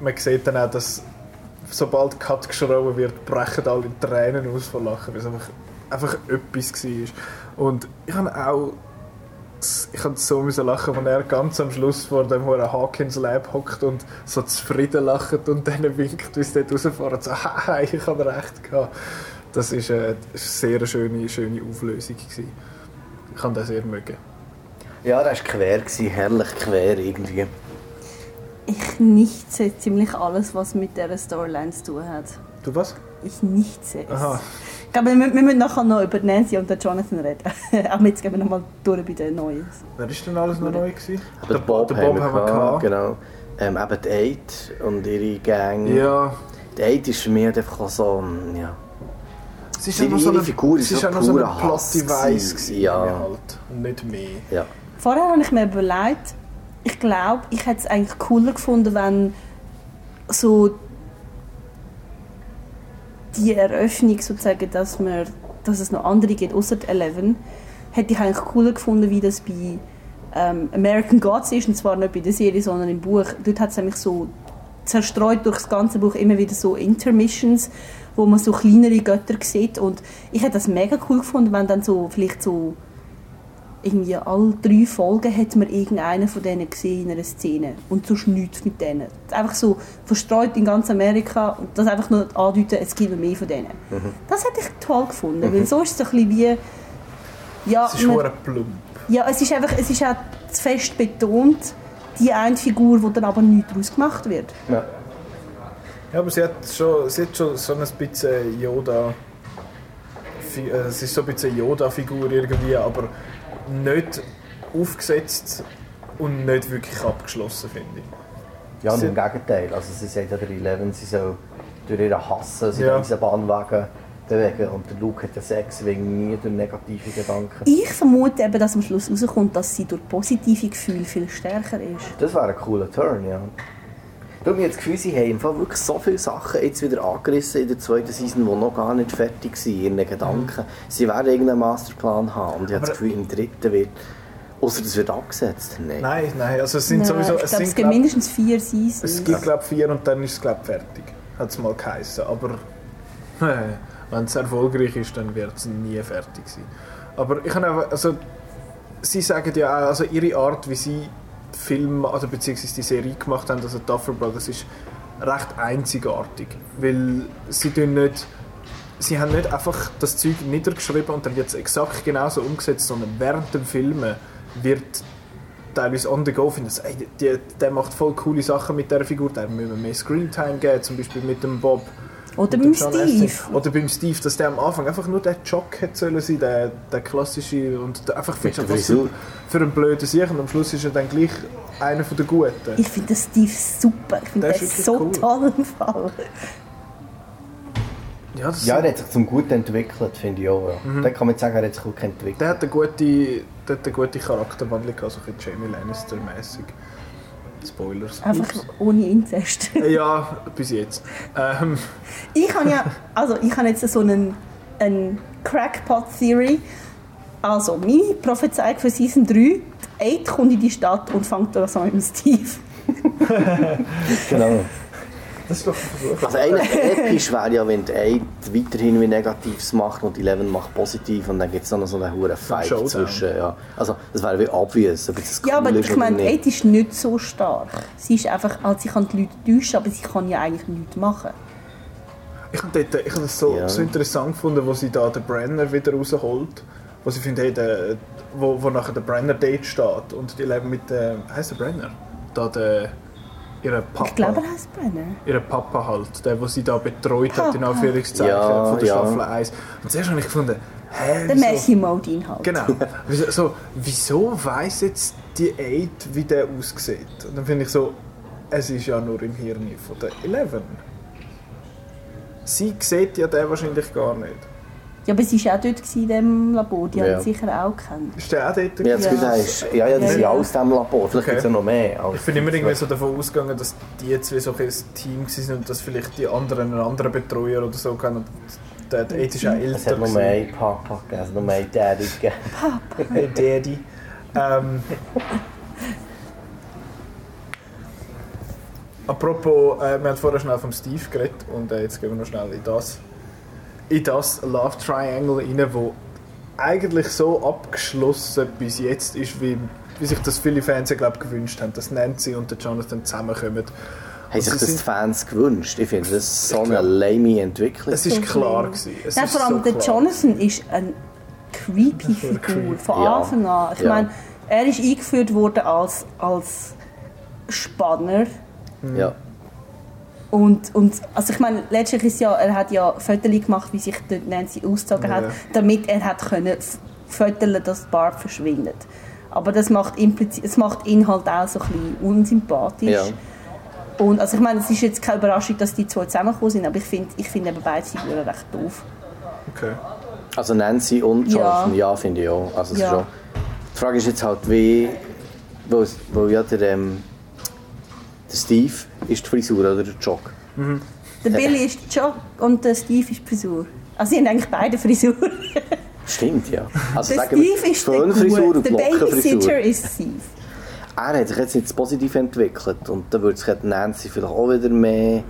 man sieht dann auch, dass sobald Cut geschrien wird, brechen alle in Tränen aus vor Lachen, weil es einfach, einfach etwas war. Und ich habe auch ich habe so müssen lachen, als er ganz am Schluss vor dem hohen Hawkins Lab hockt und so zufrieden lacht und dann winkt, wie sie dort rausfahren so, <laughs> haha, ich habe recht gehabt. Das ist äh, eine sehr schöne, schöne Auflösung gewesen. Ich kann das sehr mögen. Ja, das war quer, herrlich quer irgendwie. Ich nichte ziemlich alles, was mit dieser Storyline zu tun hat. Du was? Ich nichte es. Aha. Ich glaube, wir, wir müssen nachher noch über Nancy und den Jonathan reden. <laughs> Aber jetzt gehen wir nochmal durch bei den Neuen. Wer ist denn alles noch neu gewesen? Aber den Bob, den haben wir, haben wir gehabt, gehabt. Genau. Ähm, eben die Eight und ihre Gang. Ja. Die Eight ist für mich halt einfach so, ja. Es ist Ihre- so ihre eine, Figur ist ist so auch noch so Hass Plot-Device Ja. halt. Und nicht mehr. ja. Vorher habe ich mir überlegt, ich glaube, ich hätte es eigentlich cooler gefunden, wenn so die Eröffnung sozusagen, dass, man, dass es noch andere gibt, außer Eleven, hätte ich eigentlich cooler gefunden, wie das bei ähm, American Gods ist, und zwar nicht bei der Serie, sondern im Buch. Dort hat es nämlich so zerstreut durch das ganze Buch immer wieder so Intermissions, wo man so kleinere Götter sieht und ich hätte das mega cool gefunden, wenn dann so vielleicht so irgendwie alle drei Folgen hat man irgendeinen von denen gesehen in einer Szene und sonst nichts mit denen. Einfach so verstreut in ganz Amerika und das einfach nur andeuten, es gibt noch mehr von denen. Das hätte ich toll gefunden, weil so ist es so ein bisschen wie... Ja, Es ist man- plump. ja, es ist einfach, es ist auch zu fest betont, die eine Figur, wo dann aber nichts daraus gemacht wird. Ja. Ja, aber sie hat schon, sie hat schon so ein bisschen Yoda... Äh, Es ist so ein bisschen Yoda-Figur irgendwie, aber nicht aufgesetzt und nicht wirklich abgeschlossen, finde ich. Ja, und Sie- im Gegenteil. Also sie sagt ja der Eleven, sie soll durch ihren Hassen sich Ja. ja. diesen Bahnwagen bewegen. Und der Luke hat ja Sex wegen nie durch negative Gedanken. Ich vermute eben, dass am Schluss rauskommt, dass sie durch positive Gefühle viel stärker ist. Das wäre ein cooler Turn, ja. Du hast mir das Gefühl, sie haben im Fall wirklich so viele Sachen jetzt wieder angerissen in der zweiten Season, die noch gar nicht fertig sind, in ihren Gedanken. Sie werden irgendeinen Masterplan haben und ich habe das Aber- Gefühl, im dritten wird... Außer das wird abgesetzt. Nein. Nein, nein, also es sind Nein, sowieso... ich Es, glaube, es sind, gibt glaub, mindestens vier Seasons. es gibt glaube vier und dann ist es glaube fertig. Hat es mal geheißen, aber... <laughs> Wenn es erfolgreich ist, dann wird es nie fertig sein. Aber ich habe einfach... Also, sie sagen ja auch, also ihre Art, wie sie Film, also beziehungsweise die Serie gemacht haben, also Duffer Brothers, ist recht einzigartig. Weil sie tun nicht... Sie haben nicht einfach das Zeug niedergeschrieben und dann es exakt genauso umgesetzt, sondern während dem Filmen wird teilweise on the go finden, ey, die, der macht voll coole Sachen mit der Figur, der müssen wir mehr Screentime geben, zum Beispiel mit dem Bob. Oder beim Steve. Oder beim Steve, dass der am Anfang einfach nur der Jock hätte sollen sein, der, der klassische und der einfach der einfach so für einen blöden Sieg und am Schluss ist er dann gleich einer von den Guten. Ich finde Steve super. Ich finde den so cool. toll im Fall. Ja, das Ja, er hat sich zum Guten entwickelt, finde ich auch. Ja. Dann kann man sagen, er hat sich gut entwickelt. der hat eine gute, der hat eine gute Charakterwandlung, also ein bisschen Jamie Lannister-mäßig. Spoilers. Einfach Ups. ohne Inzest. Ja, bis jetzt. Ähm, Ich habe ja, also ich habe jetzt so einen, einen Crackpot-Theory. Also, meine Prophezeiung für Season 3, Aid kommt in die Stadt und fängt da so mit dem Steve. <laughs> <laughs> Genau. Das ist doch ein Versuch. Also eigentlich episch wäre ja, wenn die Aid weiterhin wie Negatives macht und die Eleven macht positiv und dann gibt es noch so einen hohen Fight Showdown. zwischen. Ja. Also das wäre wie obvious, ob das Ja, cool aber ist ich meine. Aid ist nicht so stark. Sie ist einfach, also sie kann die Leute täuschen, aber sie kann ja eigentlich nichts machen. Ich habe dort- ich habe das so, Ja. so interessant gefunden, wo sie da den Brenner wieder rausholt. Wo sie findet, hey, der, wo, wo nachher der Brenner Date steht. Und die leben mit dem. heißt der Brenner? Da der. Ihre Papa. Ich glaube, er heißt Brenner. Ihre Papa halt. Der, der sie da betreut hat, in Papa. Anführungszeichen, Ja, von der ja. Staffel 1. Und zuerst habe ich gefunden, hä, Der Modine halt. Genau. <laughs> Wieso, so, wieso weiss jetzt die Aid, wie der aussieht? Und dann finde ich so, es ist ja nur im Hirn von der Eleven. Sie sieht ja den wahrscheinlich gar nicht. Ja, aber sie war auch dort in diesem Labor. Die Ja. haben sie sicher auch gekannt. Ist der auch dort? Ja, das Ja. Ist, ja, ja, die Ja, sind ja. aus dem Labor. Vielleicht Okay. gibt es ja noch mehr. Ich bin immer irgendwie so davon ausgegangen, dass die zwei so ein Team waren und dass vielleicht die anderen einen anderen Betreuer oder so kennen. Der, der Aid ist auch Es älter. hat nur gewesen. einen Papa gegeben, es hat nur einen Daddy gegeben. <laughs> Hey Daddy. Ähm, apropos, äh, wir haben vorher schnell vom Steve geredet und äh, jetzt gehen wir noch schnell in das, in das Love Triangle rein, wo eigentlich so abgeschlossen bis jetzt ist, wie, wie sich das viele Fans glaub, gewünscht haben, dass Nancy und der Jonathan zusammenkommen. Haben sich Und sie das die sind- Fans gewünscht? Ich finde, das ist so eine lame Entwicklung. Es ist So klar gewesen. Es Nein, ist vor allem so der. Jonathan ist eine creepy <laughs> Figur, von. Anfang an. Ich Ja. meine, er ist eingeführt worden als, als Spanner. Ja. Und, und also ich meine, letztlich ist ja, er hat ja Fotos gemacht, wie sich dort Nancy ausgezogen Ja. hat, damit er hat können f- fotografieren, dass Barb verschwindet. Aber das macht, implizit, es macht ihn halt auch so ein bisschen unsympathisch. Ja. Und also ich meine, es ist jetzt keine Überraschung, dass die zwei zusammengekommen sind, aber ich finde ich find eben beide Figuren recht doof. Okay. Also Nancy und Ja. Jonathan, ja, finde ich auch. Also Ja. ist schon. Die Frage ist jetzt halt, wie. Wo, wo ja der, ähm, der Steve ist die Frisur oder der Jock. Der Billy ist der Jock und der Steve ist die Frisur. Also sie haben eigentlich beide Frisur. <laughs> Stimmt, ja. Also Der sagen wir, Steve ist der Föhnfrisur und Der Babysitter ist Steve. er hat sich jetzt nicht positiv entwickelt und dann würde sich Nancy vielleicht auch wieder mehr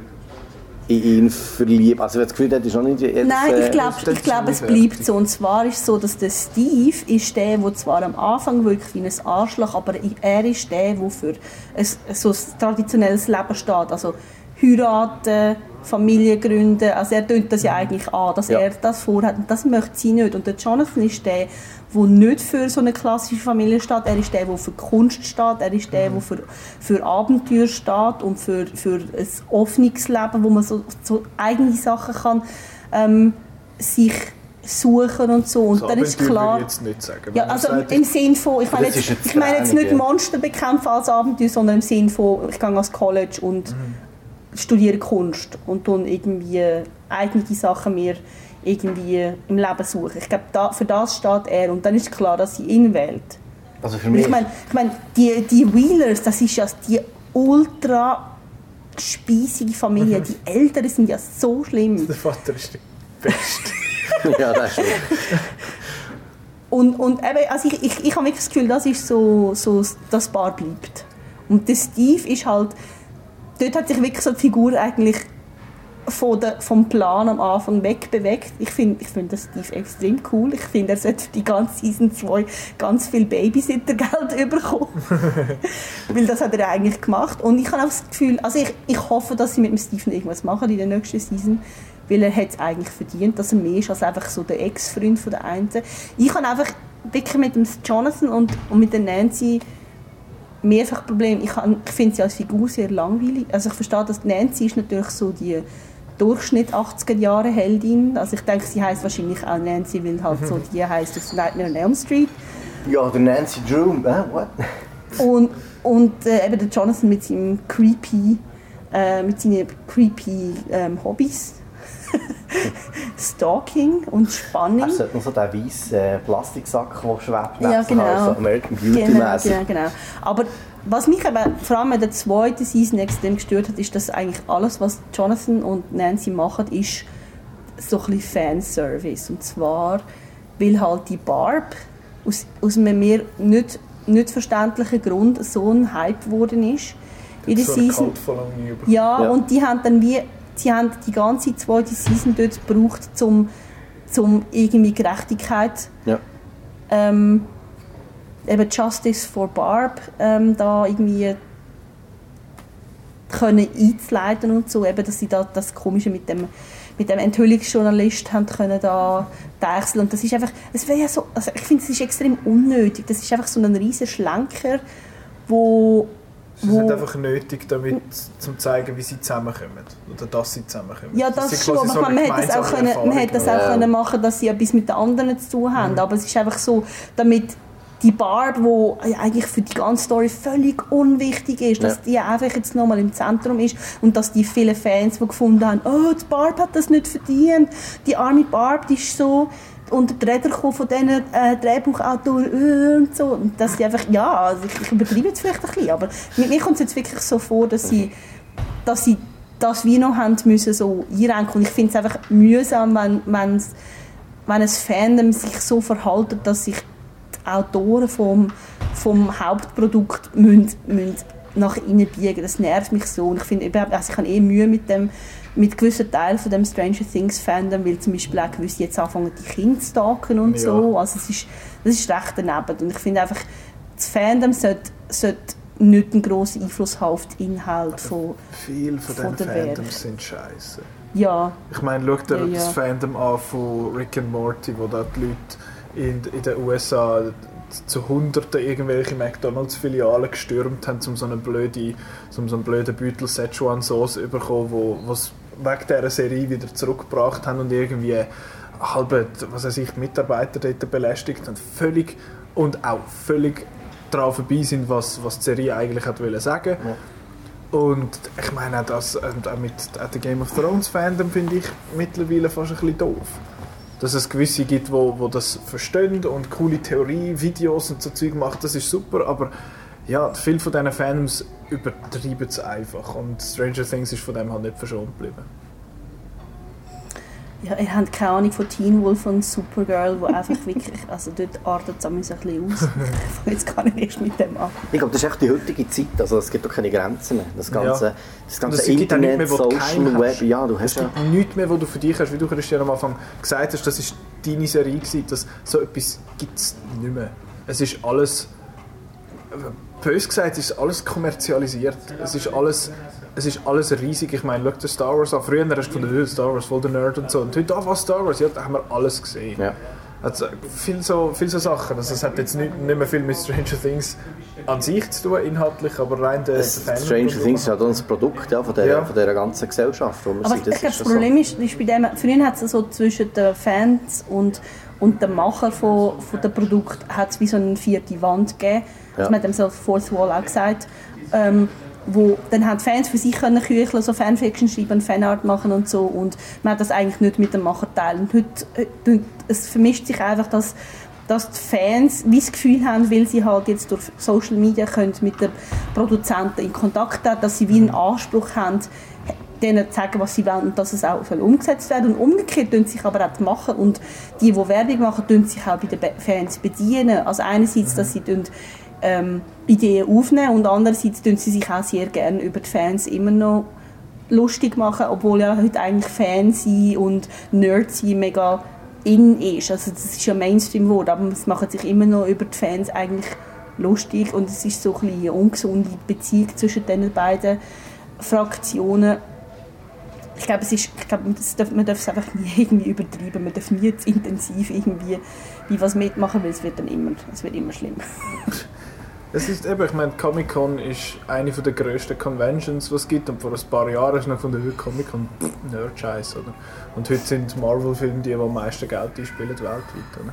in ihn verlieben. Also ich das Gefühl, das ist noch nicht jetzt, Nein, ich glaube, ich glaub, es bleibt so. Und zwar ist es so, dass der Steve ist der, der zwar am Anfang wirklich wie ein Arschloch, aber er ist der, der für ein, so ein traditionelles Leben steht. Also heiraten, Familie gründen. Also er tönt das ja eigentlich an, dass ja. er das vorhat. Und das möchte sie nicht. Und der Jonathan ist der, der nicht für so eine klassische Familie steht. Er ist der, der für Kunst steht. Er ist der, der für, für Abenteuer steht und für, für ein offenes Leben, wo man so, so eigene Sachen kann ähm, sich suchen und so. Und so, dann ist klar. jetzt nicht sagen. Ja, also im Sinn von, ich meine jetzt, jetzt, ich meine jetzt nicht Monster bekämpfen als Abenteuer, sondern im Sinn von, ich gehe ans College und mhm studiere Kunst und dann irgendwie eigene Sachen mir irgendwie im Leben suchen. Ich glaube, da, für das steht er und dann ist klar, dass sie ihn wählt. Also für mich ich meine, ich mein, die, die Wheelers, das ist ja die ultra speisige Familie. Die Eltern sind ja so schlimm. Der Vater ist der Beste. <laughs> ja, das stimmt. Und, und eben, also ich, ich, ich habe wirklich das Gefühl, das ist so, so das Paar bleibt. Und der Steve ist halt dort hat sich wirklich so die Figur eigentlich von der, vom Plan am Anfang weg bewegt. Ich finde ich find das Steve extrem cool. Ich finde, er sollte für die ganze Season 2 ganz viel Babysitter-Geld <laughs> bekommen. <laughs> Weil das hat er eigentlich gemacht. Und ich habe auch das Gefühl, also ich, ich hoffe, dass sie mit dem Steve irgendwas machen in der nächsten Season. Weil er hat es eigentlich verdient, dass er mehr ist als einfach so der Ex-Freund von der einen. Ich habe einfach wirklich mit dem Jonathan und, und mit der Nancy mehrfach Problem. Ich, ich finde sie als Figur sehr langweilig. Also ich verstehe, dass Nancy ist natürlich so die Durchschnitt 80er Jahre Heldin. Also ich denke, sie heißt wahrscheinlich auch Nancy, weil halt so die heißt auf Nightmare on Elm Street. Ja, der Nancy Drew, äh, what? Und, und äh, eben der Jonathan mit seinem creepy, äh, mit seinen creepy ähm, Hobbys. <laughs> Stalking und Spannung. Er sollte noch so den weißen äh, Plastiksack, der schwebt, ja, genau. so American Beauty genau, genau, genau. Aber was mich eben vor allem in der zweiten Season extrem gestört hat, ist, dass eigentlich alles, was Jonathan und Nancy machen, ist so ein bisschen Fanservice. Und zwar, weil halt die Barb aus, aus einem mir nicht, nicht verständlichen Grund so ein Hype geworden ist. In der so Season. Ja, ja, und die haben dann wie sie haben die ganze zweite Season dort gebraucht, um zum irgendwie Gerechtigkeit ja. ähm, eben Justice for Barb ähm, da irgendwie können einzuleiten und so, eben, dass sie da das Komische mit dem mit dem Enthüllungsjournalist haben können da deichseln und das ist einfach, es wäre ja so, also ich finde es ist extrem unnötig, das ist einfach so ein riesiger Schlenker, wo es ist nicht einfach nötig, damit zu zeigen, wie sie zusammenkommen. Oder dass sie zusammenkommen. Ja, das, das schon. Aber so man, hätte das auch, können, man hätte das auch ja. können machen dass sie etwas mit den anderen zu tun haben. Mhm. Aber es ist einfach so, damit die Barb, die eigentlich für die ganze Story völlig unwichtig ist, dass die einfach jetzt nochmal im Zentrum ist und dass die vielen Fans, die gefunden haben, oh, die Barb hat das nicht verdient, die arme Barb, die ist so unter die Räder von diesen äh, Drehbuchautoren äh, und so. Und dass die einfach, ja, also ich, ich übertreibe jetzt vielleicht ein bisschen, aber mir, mir kommt es jetzt wirklich so vor, dass sie, dass sie das wie noch haben müssen so einrenken. Und ich finde es einfach mühsam, wenn, wenn's, wenn ein Fandom sich so verhalten, dass sich Autoren vom, vom Hauptprodukt müssen, müssen nach innen biegen. Das nervt mich so. Und ich finde, also ich habe eh Mühe mit dem mit gewissen Teilen von dem Stranger Things Fandom, weil zum Beispiel auch gewisse jetzt anfangen, die Kinder zu stalken und ja. so. Also es ist, das ist recht daneben. Und ich finde einfach, das Fandom sollte, sollte nicht einen grossen Einfluss haben auf den Inhalt von Viele von, von diesen Fandoms sind scheiße. Ja. Ich meine, schau dir ja, ja. das Fandom an von Rick and Morty, wo da die Leute in, in den USA zu Hunderten irgendwelche McDonalds-Filialen gestürmt haben, um so einen blöden, um so einen blöden Beutel Szechuan-Sauce zu bekommen, wo, was wegen dieser Serie wieder zurückgebracht haben und irgendwie halbe, was weiß ich, Mitarbeiter dort belästigt haben. Völlig und auch völlig daran vorbei sind, was, was die Serie eigentlich hat wollen sagen. Ja. Und ich meine, auch, das, auch mit auch der Game of Thrones Fandom finde ich mittlerweile fast ein bisschen doof. Dass es gewisse gibt, wo, wo das verstehen und coole Theorie, Videos und so Zeug machen, das ist super, aber ja, viele von diesen Fans übertreiben es einfach und Stranger Things ist von dem halt nicht verschont geblieben. Ja, ihr habt keine Ahnung von Teen Wolf und Supergirl, wo einfach <laughs> wirklich, also dort artet es ein bisschen aus. <laughs> Ich fange jetzt gar nicht erst mit dem an. Ich glaube, das ist echt die heutige Zeit, also es gibt doch keine Grenzen mehr. Das ganze, Ja. das ganze es auch nicht Internet, mehr, wo du keinen Social Web, hast. ja, du hast Es ja... gibt nichts mehr, wo du für dich hast, wie du Christian am Anfang gesagt hast, das ist deine Serie gewesen, dass so etwas gibt es nicht mehr. Es ist alles, bös gesagt, ist alles kommerzialisiert. Es ist alles, es ist alles riesig. Ich meine, schau dir Star Wars an. Früher hast du gefunden, «Äh, Star Wars, voll der Nerd und so. Und heute, ah, was Star Wars? Ja, da haben wir alles gesehen. Ja. Also, viel, so, viel so Sachen. Also, es hat jetzt nicht, nicht mehr viel mit Stranger Things an sich zu tun, inhaltlich, aber rein der Es, Stranger Things ist ja dann ein Produkt ja, von, der, Ja. von dieser ganzen Gesellschaft, wo wir Aber sind. ich, ich glaube, das Problem ist, ist bei dem, früher hat es so zwischen den Fans und, und dem Macher von, von dem Produkt hat es wie so eine vierte Wand gegeben. Ja. Das hat dem so Fourth Wall auch gesagt. Ähm, wo dann haben die Fans für sich können kücheln, so Fanfiction schreiben, Fanart machen und so und man hat das eigentlich nicht mit dem Macher teilen. Und heute, heute es vermischt sich einfach, dass, dass die Fans wie das Gefühl haben, weil sie halt jetzt durch Social Media können mit den Produzenten in Kontakt treten, dass sie wie einen Anspruch haben, denen zu sagen, was sie wollen und dass es auch soll umgesetzt werden Und umgekehrt tun sich aber auch die Macher und die, die Werbung machen, tun sich auch bei den Fans bedienen. Also einerseits, dass sie ähm, Ideen aufnehmen und andererseits tun sie sich auch sehr gerne über die Fans immer noch lustig machen, obwohl ja heute eigentlich Fan sein und Nerd sein mega in ist. Also das ist ja Mainstream geworden, aber es machen sich immer noch über die Fans eigentlich lustig und es ist so ein bisschen eine ungesunde Beziehung zwischen den beiden Fraktionen. Ich glaube, es ist, ich glaube, das darf, man darf es einfach nie <laughs> irgendwie übertreiben. Man darf nie zu intensiv irgendwie wie was mitmachen, weil es wird dann immer, es wird immer schlimmer. <laughs> Es ist eben, ich meine, Comic-Con ist eine der grössten Conventions, die es gibt. Und vor ein paar Jahren ist noch von der heute Comic-Con Nerd-Scheiß, oder? Und heute sind Marvel-Filme die, die am meisten Geld einspielen weltweit, oder?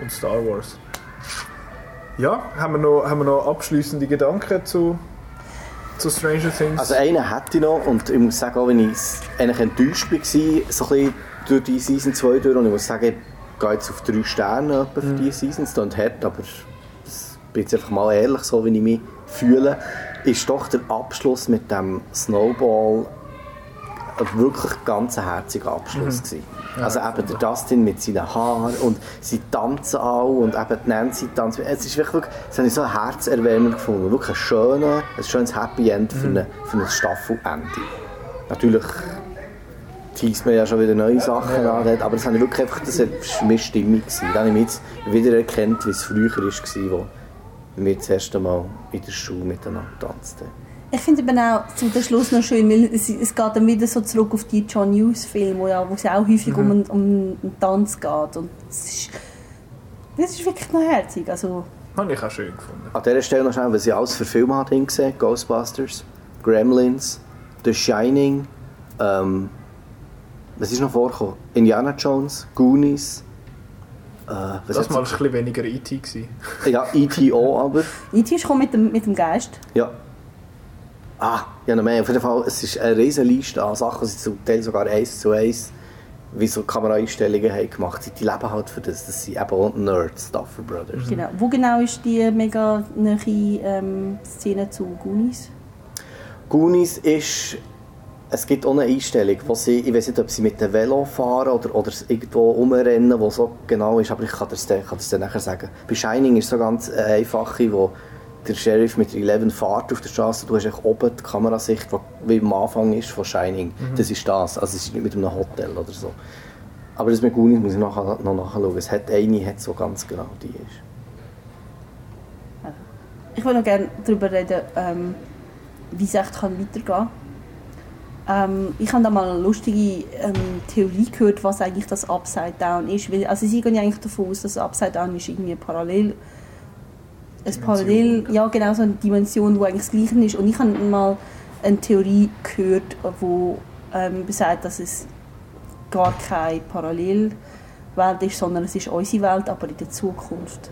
Und Star Wars. Ja, haben wir noch, haben wir noch abschließende Gedanken zu, zu Stranger Things? Also einen hätte ich noch und ich muss sagen, auch wenn ich eigentlich enttäuscht war, so ein bisschen durch die Season 2 durch und ich muss sagen, ich gehe jetzt auf drei Sterne für diese Season, es hart, aber bin jetzt einfach mal ehrlich, so wie ich mich fühle, ist doch der Abschluss mit dem Snowball ein wirklich ganz herziger Abschluss gewesen. Also eben der Dustin mit seinen Haaren und sie tanzen auch und eben die Nancy tanzt. Es ist wirklich, das habe ich so herzerwärmend gefunden. Wirklich ein, schöner, ein schönes Happy End für, eine, für ein Staffelende. Natürlich teast man ja schon wieder neue Sachen an, dort, aber das habe ich wirklich einfach, das war für mich stimmig. Gewesen. Da habe ich mich jetzt wieder erkannt, wie es früher war, wo wir das erste Mal in der Schule miteinander tanzten. Ich finde eben auch zum Schluss noch schön, weil es, es geht dann wieder so zurück auf die John Hughes Filme, wo, ja, wo es ja auch häufig um, einen, um einen Tanz geht und es ist, das ist wirklich noch herzig. Also, Habe ich auch schön gefunden. An dieser Stelle noch schnell, was ich alles für Filme habe hingesehen. Ghostbusters, Gremlins, The Shining, ähm, was ist noch vorgekommen? Indiana Jones, Goonies, Das hat's- Mal war ein bisschen weniger E.T. Ja, E.T. auch, aber, E.T. ist mit dem, mit dem Geist. ja. Ah, ja noch mehr. Auf jeden Fall, es ist eine riesen Liste an Sachen, die sie zum Teil sogar eins zu eins wie so Kameraeinstellungen haben gemacht. Die leben halt für das, das sind eben auch Nerds, Duffer Brothers. Genau. Wo genau ist die mega nahe ähm, Szene zu Goonies? Goonies ist, es gibt auch eine Einstellung, wo sie, ich weiß nicht, ob sie mit dem Velo fahren oder, oder irgendwo rumrennen, wo so genau ist, aber ich kann das, dann- kann das dann nachher sagen. Bei Shining ist so ganz eine einfache, wo der Sheriff mit 11 fährt auf der Straße, du hast echt oben die Kamerasicht, die wie am Anfang ist von Shining. Das ist das, also es ist nicht mit einem Hotel oder so. Aber das mit Goonies muss ich nachher, noch nachschauen. Es hat eine, hat so ganz genau die ist. Ich würde noch gerne darüber reden, ähm, wie es echt kann weitergehen kann. Ähm, ich habe da mal eine lustige ähm, Theorie gehört, was eigentlich das Upside Down ist. Weil, also sie gehen ja eigentlich davon aus, dass das Upside Down ist irgendwie parallel ein Parallel, ja genau, so eine Dimension, die eigentlich das Gleiche ist. Und ich habe mal eine Theorie gehört, wo ähm, besagt, dass es gar keine Parallelwelt ist, sondern es ist unsere Welt, aber in der Zukunft.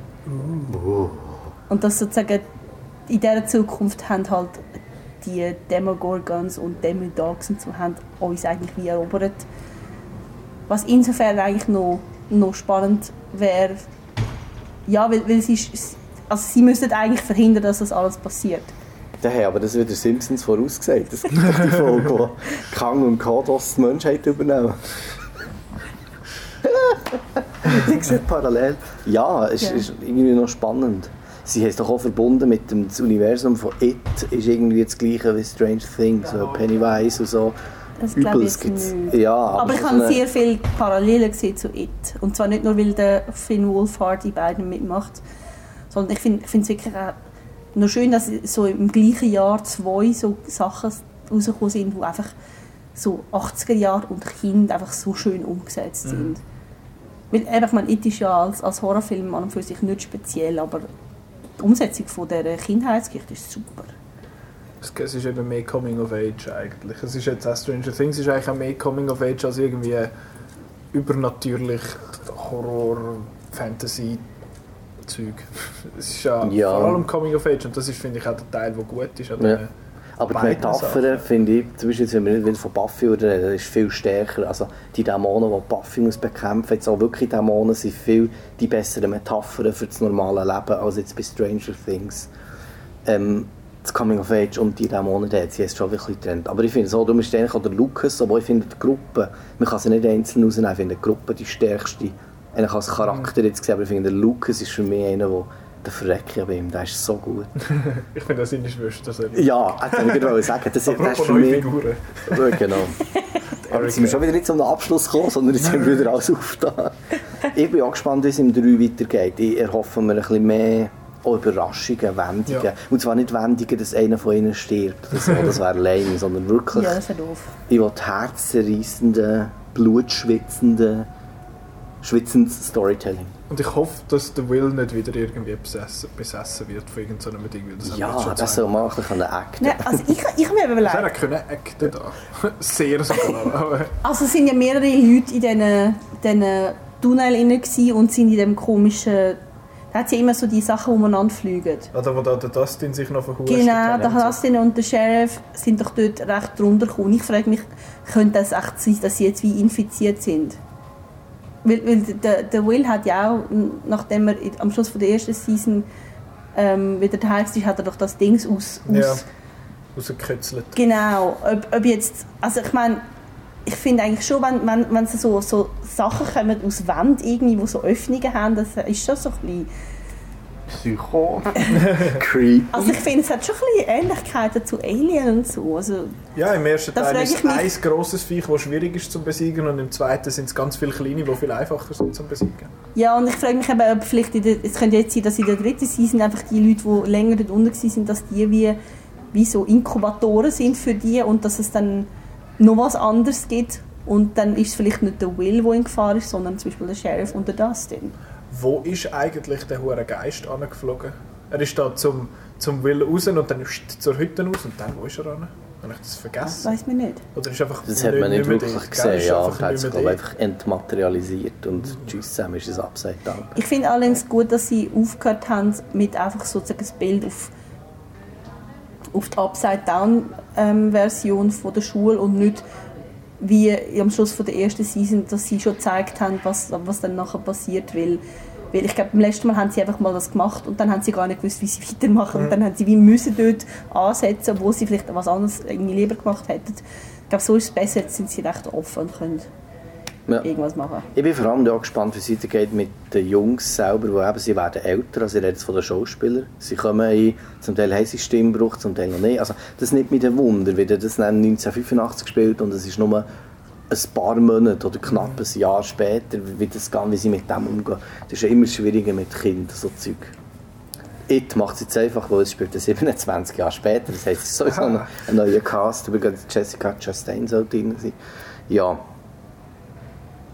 Und dass sozusagen in dieser Zukunft haben halt die Demogorgons und Demodogs und so haben uns eigentlich wie erobert. Was insofern eigentlich noch, noch spannend wäre, ja, weil, weil es ist, also sie müssten eigentlich verhindern, dass das alles passiert. Der haben aber das wieder Simpsons vorausgesagt. Das gibt doch die Folge, wo Kang und Kodos die Menschheit übernehmen. <laughs> ich sehe parallel. Ja, es Ja. ist irgendwie noch spannend. Sie haben es doch auch verbunden mit dem das Universum von It, ist irgendwie das gleiche wie Strange Things, so Pennywise und so. Das glaube ich Übelst jetzt gibt's. nicht. Ja, Aber ich so habe sehr viele Parallelen gesehen zu It. Und zwar nicht nur, weil der Finn Wolfhard die beiden mitmacht, sondern ich finde es wirklich auch noch schön, dass so im gleichen Jahr zwei so Sachen rausgekommen sind, die einfach so 80er Jahre und Kind einfach so schön umgesetzt sind. Weil eben, ich meine, It ist ja als, als Horrorfilm an und für sich nicht speziell, aber die Umsetzung von dieser Kindheitsgeschichte ist super. Es ist eben mehr Coming of Age eigentlich. Es ist jetzt auch Stranger Things ist eigentlich auch mehr Coming of Age als irgendwie übernatürlich Horror, Fantasy Zeug. <laughs> Es ist ja, Ja. vor allem Coming of Age und das ist finde ich auch der Teil, der gut ist. an Ja. Aber die Sachen. finde ich, zum Beispiel, wenn wir nicht von Buffy reden, das ist viel stärker. Also die Dämonen, die Buffy muss bekämpfen jetzt auch wirklich Dämonen, sind viel die besseren Metaphern für das normale Leben als jetzt bei Stranger Things. Ähm, das Coming of Age und die Dämonen, die hat jetzt schon wirklich getrennt. Aber ich finde so, du bist eigentlich auch der Lucas, aber ich finde die Gruppe, man kann sie nicht einzeln rausnehmen, ich finde die Gruppe die stärkste, eigentlich als Charakter jetzt gesehen, aber ich finde der Lucas ist für mich einer, der der Verrecker bei ihm, der ist so gut. <laughs> Ich finde das seine Schwester. So Ja, das wollte ich gerade sagen. Das, das ist für mich... Figuren. Ja, genau. Aber jetzt sind wir schon wieder nicht zum Abschluss gekommen, sondern jetzt sind wir wieder alles aufgetan. Ich bin auch gespannt, wie es im 3 weitergeht. Ich erhoffe mir ein bisschen mehr auch Überraschungen, Wendungen. Ja. Und zwar nicht Wendungen, dass einer von ihnen stirbt. oder so, das wäre lame, sondern wirklich... Ja, das wäre doof. Ich will herzzerreissende, blutschwitzende, schwitzendes Storytelling. Und ich hoffe, dass der Will nicht wieder irgendwie besessen, besessen wird von irgendeinem Ding. weil Das Ja, schon das soll man auch ein bisschen acten. Nein, also ich, ich habe mir überlegt, er können acten da. <laughs> Sehr sogar. Also es sind ja mehrere Leute in diesen, diesen Tunnel gsi und sind in dem komischen... Da hat ja immer so die Sachen, umeinander fliegen. Oder wo da der Dustin sich noch verhuscht. Genau, der Dustin und der Sheriff sind doch dort recht drunter gekommen. Ich frage mich, könnte das echt sein, dass sie jetzt wie infiziert sind? Weil, weil der, der Will hat ja auch, nachdem er am Schluss von der ersten Season ähm, wieder daheim ist, hat er doch das Ding aus... aus Ja. Rausgekitzelt. Genau, ob, ob jetzt, also ich meine, ich finde eigentlich schon, wenn, wenn, wenn so, so Sachen kommen aus Wänden irgendwie, die so Öffnungen haben, das ist schon so ein bisschen... Psycho. <laughs> Creep. Also ich finde, es hat schon ein bisschen Ähnlichkeiten zu Alien und so. Also, Ja, im ersten Teil ist ich es mich- ein grosses Viech, das schwierig ist zu besiegen und im zweiten sind es ganz viele kleine, die viel einfacher sind zu besiegen. ja, und ich frage mich eben, ob vielleicht, in der, es könnte jetzt sein, dass in der dritten Season einfach die Leute, die länger dort unten waren, dass die wie, wie so Inkubatoren sind für die und dass es dann noch was anderes gibt. Und dann ist es vielleicht nicht der Will, der in Gefahr ist, sondern zum Beispiel der Sheriff und der Dustin. Wo ist eigentlich der hure Geist angeflogen? Er ist da zum, zum Will raus und dann ist zur Hütte raus und dann, wo ist er an? Habe ich das Das vergessen? weiß man nicht. Oder ist einfach Das hat man nicht wirklich gesehen, Ist ja. einfach Er hat sich einfach entmaterialisiert und tschüss zusammen ist es upside down. Ich finde allerdings gut, dass sie aufgehört haben mit einfach sozusagen das Bild auf, auf die Upside-Down-Version von der Schule und nicht wie am Schluss von der ersten Season, dass sie schon gezeigt haben, was, was dann nachher passiert, weil, weil ich glaube, beim letzten Mal haben sie einfach mal das gemacht und dann haben sie gar nicht gewusst, wie sie <laughs> weitermachen und dann haben sie wie müssen dort ansetzen, obwohl sie vielleicht was anderes irgendwie lieber gemacht hätten. Ich glaube, so ist es besser, jetzt sind sie recht offen und können Ja. irgendwas machen. Ich bin vor allem auch gespannt, wie es weitergeht mit den Jungs selber, die eben, sie werden älter, also ich rede jetzt von den Schauspielern. Sie kommen in, zum Teil haben sie Stimmbruch, zum Teil noch nicht. Also das nimmt mich ein Wunder, wie das dann 1985 gespielt und es ist nur ein paar Monate oder knapp ein Jahr später, wie, das, geht, wie sie mit dem umgehen. Das ist ja immer schwieriger mit Kindern, so Zeug. It macht es jetzt einfach, weil es spielt ja 27 Jahre später. Das heisst, es ist sowieso ein, ein <laughs> neuer Cast. Übrigens Jessica Chastain soll drin sein. Ja,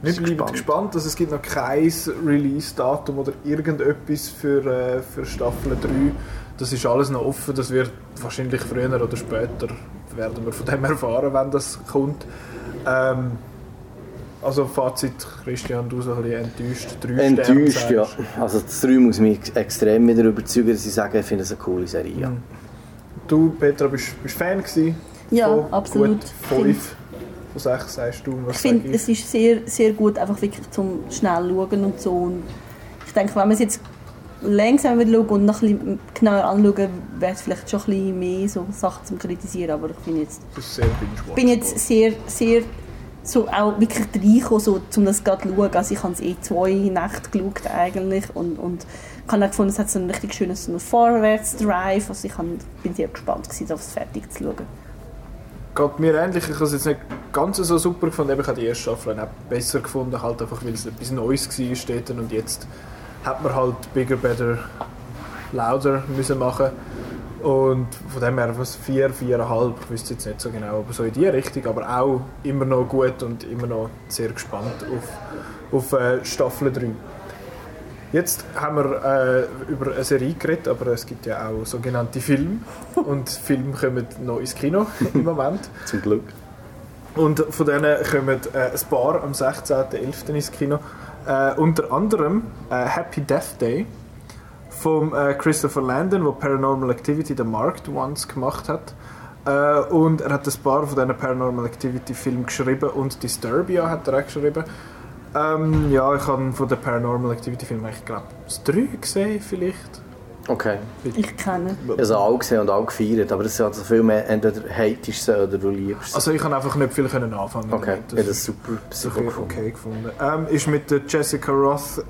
Wir bleiben gespannt. gespannt. Also es gibt noch kein Release-Datum oder irgendetwas für, äh, für Staffel 3. Das ist alles noch offen. Das wird wahrscheinlich früher oder später werden wir von dem <laughs> erfahren, wenn das kommt. Ähm, also Fazit, Christian, du so ein bisschen enttäuscht. Drei Enttäuscht, Sterne ja. Also das 3 muss mich extrem wieder überzeugen, dass ich sage, ich finde es eine coole Serie. Ja. Du, Petra, bist, bist Fan gewesen? Ja, Von absolut. Gut, fünf von sechs sagst du. Was Ich finde, es ist sehr, sehr gut, einfach wirklich zum schnell schauen und so. Und ich denke, wenn man es jetzt langsam wieder schauen und noch ein bisschen genauer anschauen, wäre es vielleicht schon ein bisschen mehr so Sachen zum Kritisieren. Aber ich bin jetzt, bin jetzt sehr, sehr so auch wirklich reinkommen, so, um das gerade zu schauen. Also ich habe es eh zwei Nächte geschaut eigentlich und, und ich habe gefunden, es hat so einen richtig schönen so Vorwärts-Drive. Also ich bin sehr gespannt gewesen, auf es fertig zu schauen. Geht mir ähnlich. Ich habe es jetzt nicht ganz so super gefunden. Ich habe die erste Staffel auch besser gefunden, halt einfach, weil es etwas Neues war dort. und jetzt hat man halt Bigger, Better, Louder müssen machen und von dem her was vier, viereinhalb, ich wüsste jetzt nicht so genau, aber so in die Richtung, aber auch immer noch gut und immer noch sehr gespannt auf, auf äh, Staffel 3. Jetzt haben wir äh, über eine Serie geredet, aber es gibt ja auch sogenannte Filme und Filme kommen noch ins Kino im Moment. <laughs> Zum Glück. Und von denen kommen äh, ein paar am 16.11. ins Kino. Äh, unter anderem äh, Happy Death Day von äh, Christopher Landon, der Paranormal Activity The Marked Ones gemacht hat. Äh, und er hat ein paar von diesen Paranormal Activity Filmen geschrieben und Disturbia hat er auch geschrieben. Ähm, ja, ich habe von den Paranormal Activity Filmen, ich glaube, das drei gesehen vielleicht. Okay. Ich kenne. Sie alle gesehen und auch gefeiert, aber das ist also viel mehr, entweder hatest sie oder du liebst. Also ich kann einfach nicht viel können anfangen. Okay, damit. ja, das ist super. Das ist okay, okay gefunden. Ähm, ist mit der Jessica Roth,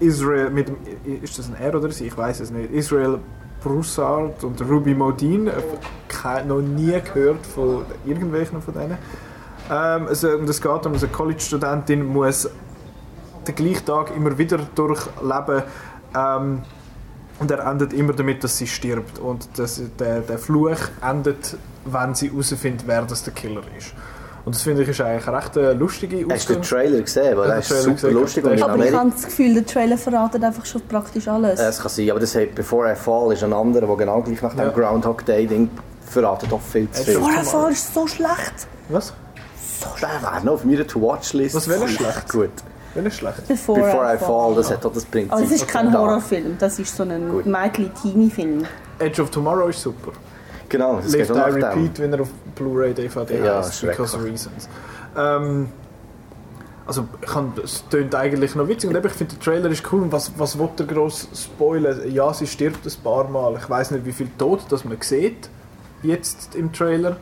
Israel, mit dem, ist das ein R oder sie? Ich weiß es nicht. Israel Broussard und Ruby Modine. Äh, ke- noch nie gehört von irgendwelchen von denen. Ähm, also, und es geht um, eine College-Studentin muss den gleichen Tag immer wieder durchleben. Ähm, und er endet immer damit, dass sie stirbt. Und das, der, der Fluch endet, wenn sie herausfindet, wer das der Killer ist. Und das finde ich ist eigentlich eine recht äh, lustige Hast du den Trailer gesehen? Weil Ja, der ist Trailer super gesehen. lustig. Und Aber ich habe das Gefühl, der Trailer verratet einfach schon praktisch alles. Es kann sein, aber das hat Before I Fall ist ein anderer, der genau gleich nach dem Ja. Groundhog Day Ding verratet doch viel zu Es viel. ist- Vorher Fall ist so schlecht. Was? Der wäre noch auf meiner To-Watch-List. Was wäre schlecht? Gut. Wenn es schlecht. Before, Before I Fall, das hat auch das Prinzip. Aber es ist kein. Horrorfilm, das ist so ein. Mädchen-Teenie-Film. Edge of Tomorrow ist super. Genau, das Live geht auch Die nach dem. Repeat, wenn er auf Blu-ray DVD Ja, heißt, because schrecklich. reasons. Ähm, also ich kann, es tönt eigentlich noch witzig und eben, ich finde der Trailer ist cool. Und was, was will der gross spoilern? Ja, sie stirbt ein paar Mal. Ich weiß nicht, wie viel Tod das man sieht jetzt im Trailer.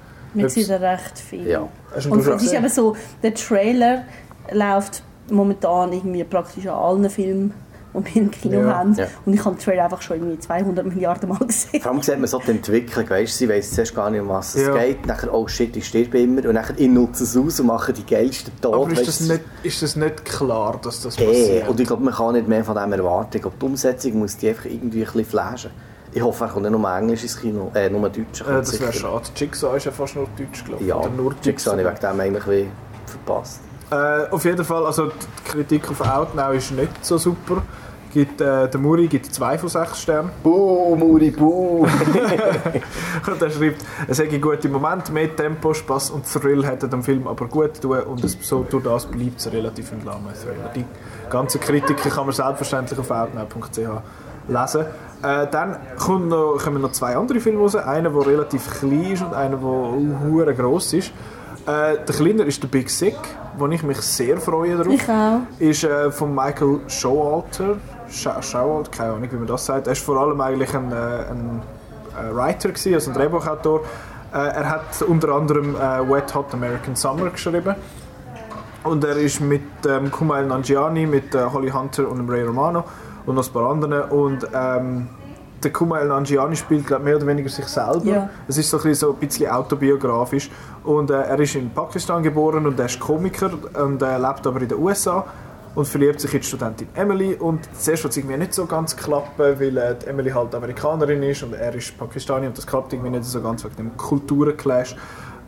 Sieht ja recht viel. Ja. Und es ist eben so, der Trailer läuft momentan irgendwie praktisch an allen Filmen, die wir im Kino Ja. haben. Ja. Und ich habe den Trailer einfach schon irgendwie 200 Milliarden Mal gesehen. Vor allem sieht man so die Entwicklung, weißt du, sie weiss zuerst gar nicht, um was es Ja. geht, nachher, oh shit, ich sterbe immer, und nachher, ich nutze es aus und mache die geilsten Tod. Aber ist das, nicht, ist das nicht klar, dass das Eh, passiert? und ich glaube, man kann nicht mehr von dem erwarten. Ich glaube, die Umsetzung muss die einfach irgendwie ein bisschen flashen. Ich hoffe, er kommt nicht nur Englisch ins Kino, äh, nur Deutsch. äh, das wäre schade. Jigsaw ist ja fast nur Deutsch, glaube ich. Ja, Jigsaw habe ich wegen dem eigentlich verpasst. Äh, auf jeden Fall, also die Kritik auf Outnow ist nicht so super. Gibt, äh, der Muri gibt 2 von 6 Sternen. Buh, Muri, buh! <laughs> Und er schreibt, es hätte gute Momente, mehr Tempo, Spaß und Thrill hätte dem Film aber gut tun und es, so, durch das bleibt es relativ ein lahmer Thriller. Die ganzen Kritiken kann man selbstverständlich auf outnow.ch lesen. Äh, dann kommt noch, kommen noch zwei andere Filme raus. Einer, der relativ klein ist und einer, der hure gross ist. Äh, der kleine ist «The Big Sick», wo ich mich sehr freue darauf. Ich auch. Ist äh, von Michael Showalter. Scha- Showalter, keine Ahnung, wie man das sagt. Er ist vor allem eigentlich ein, äh, ein äh, Writer, gewesen, also ein Drehbuchautor. Äh, er hat unter anderem äh, Wet Hot American Summer geschrieben. Und er ist mit ähm, Kumail Nanjiani, mit Holly Hunter und Ray Romano und noch ein paar anderen. Und ähm, der Kumail Nanjiani spielt glaub, mehr oder weniger sich selber. Ja. Es ist so ein bisschen, so ein bisschen autobiografisch. Und äh, er ist in Pakistan geboren und er ist Komiker und äh, lebt aber in den USA und verliebt sich in die Studentin Emily. Und zuerst wird es irgendwie nicht so ganz klappen, weil äh, Emily halt Amerikanerin ist und er ist Pakistani und das klappt irgendwie nicht so ganz wegen dem Kulturenclash.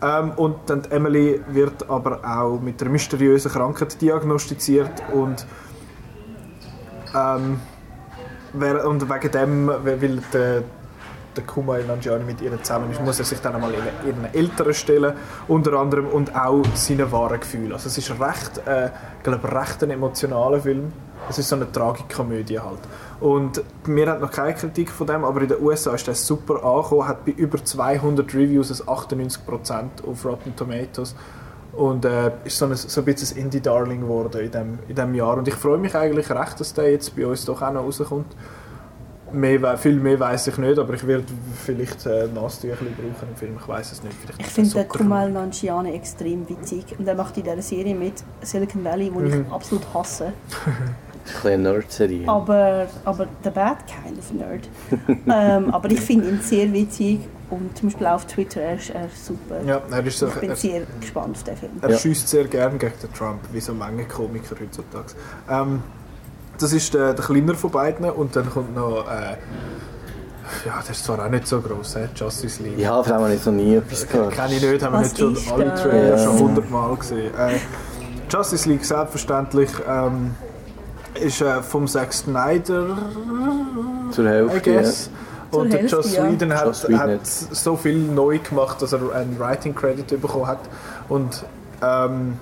Ähm, und dann Emily wird aber auch mit einer mysteriösen Krankheit diagnostiziert und ähm, und wegen dem, weil der, der Kumail Nanjiani mit ihr zusammen ist, muss er sich dann einmal ihren, Eltern stellen, unter anderem, und auch seinen wahren Gefühlen. Also es ist recht, äh, ich glaube, recht ein emotionaler Film. Es ist so eine Tragikomödie halt. Und mir hat noch keine Kritik von dem, aber in den USA ist das super angekommen, hat bei über 200 Reviews ein 98% auf Rotten Tomatoes und äh, ist so ein, so ein bisschen ein Indie-Darling geworden in dem, in dem Jahr. Und ich freue mich eigentlich recht, dass der jetzt bei uns doch auch noch rauskommt. mehr, viel mehr weiß ich nicht, aber ich werde vielleicht äh, Nasentüchli brauchen im Film, ich weiß es nicht. Vielleicht Ich finde den. Kumail Nanjiani extrem witzig. Und er macht in dieser Serie mit Silicon Valley, die Mhm. ich absolut hasse. <laughs> Kleine Nerd-Serie. Aber, aber der Bad kind of Nerd. <laughs> ähm, aber ich finde ihn sehr witzig. Und zum Beispiel auf Twitter, er ist, er super. Ja, er, ist so, Ich bin er, sehr gespannt auf den Film. er Ja. schießt sehr gern gegen den Trump, wie so manche Komiker heutzutage. Ähm, das ist der, der kleinere von beiden und dann kommt noch... Äh, ja, das ist zwar auch nicht so gross, äh, Justice League. Ja, vor allem habe ich noch nie etwas gehört. Kenne ich nicht, haben wir nicht schon alle? Trailer Ja. schon hundertmal gesehen. Äh, Justice League selbstverständlich ähm, ist äh, vom Zack Snyder, Zur I Hälfte, ja. guess. Zur Und der Joss ja. Whedon hat, Joss Whedon hat hat- so viel neu gemacht, dass er einen Writing Credit bekommen hat. Und ähm,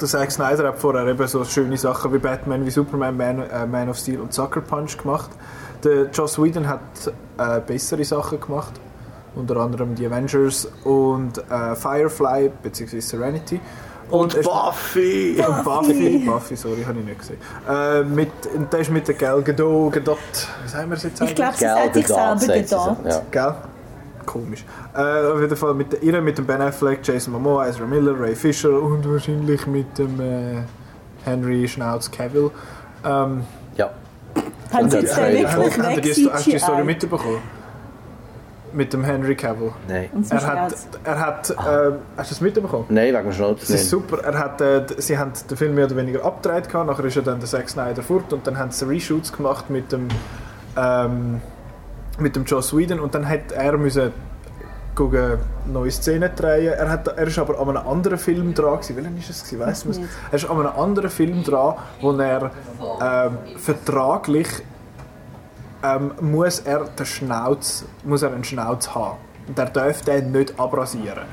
der Zack Snyder hat vorher eben so schöne Sachen wie Batman, wie Superman, Man, äh, Man of Steel und Sucker Punch gemacht. Der Joss Whedon hat äh, bessere Sachen gemacht, unter anderem die Avengers und äh, Firefly bzw. Serenity. Und Buffy! und <laughs> Buffy, Buffy, sorry, habe ich nicht gesehen. Äh, mit, und der ist mit der Gal Gadot, Gadot, wie sagen wir es jetzt Ich glaube, sie hat sich Gadot, selber sagt gedacht. ja. Gell? Komisch. Äh, auf jeden Fall mit der, ihr, mit dem Ben Affleck, Jason Momoa, Ezra Miller, Ray Fisher und wahrscheinlich mit dem äh, Henry Schnauz Cavill. Ähm, Ja. Haben sie jetzt wirklich weg hast du die Story mitbekommen? Mit dem Henry Cavill. Nein. Er hat, er hat, äh, hast du das mitbekommen? Nein, wegen dem Schnauz Das ist super. Er hat, äh, sie haben den Film mehr oder weniger abgedreht, gehabt, nachher ist ja dann der Zack Snyder fort und dann haben sie Reshoots gemacht mit dem, ähm, mit dem Joss Whedon und dann hat er müssen gucken, neue Szenen drehen. Er, hat, er ist aber an einem anderen Film dran gewesen. Welchen ist es gewesen? Weiss nicht. Er ist an einem anderen Film dran, wo er ähm, vertraglich ähm, muss er den Schnauz, muss er einen Schnauz haben. Und er darf den nicht abrasieren.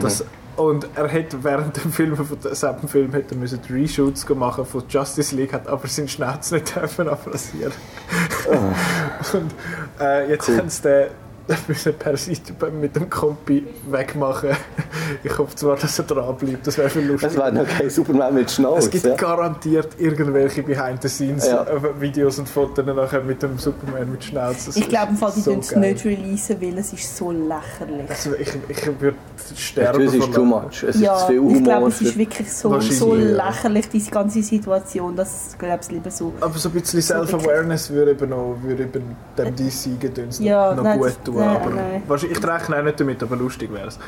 Das, und er hätte während dem Film, von demselben Film, hätte er müssen Reshoots machen von Justice League, hat aber seinen Schnauz nicht <laughs> dürfen abrasieren. und äh, jetzt Cool. haben sie den müssen per Seite mit dem Kompi wegmachen. Ich hoffe zwar, dass er dran bleibt, das wäre viel Es lustiger. wäre noch kein Superman mit Schnauz. Es gibt ja. garantiert irgendwelche Ja. Behind-the-Scenes-Videos und Fotos nachher mit dem Superman mit Schnauz. Das Ich glaube, im Fall, die so tun es nicht releasen, weil es ist so lächerlich. Also ich, ich würde Ich sterben. glaube, es ist too Lachen. much. Es ist Ja, zu viel ich glaube, Humor. es ist wirklich so, so lächerlich, diese ganze Situation, dass ich glaube, es lieber so... Aber so ein bisschen Self-Awareness würde eben, noch, würde eben dem DC-Gedöns Ja, noch nein, gut das- tun. nein, aber nein. wahrscheinlich, ich rechne auch nicht damit, aber lustig wäre es.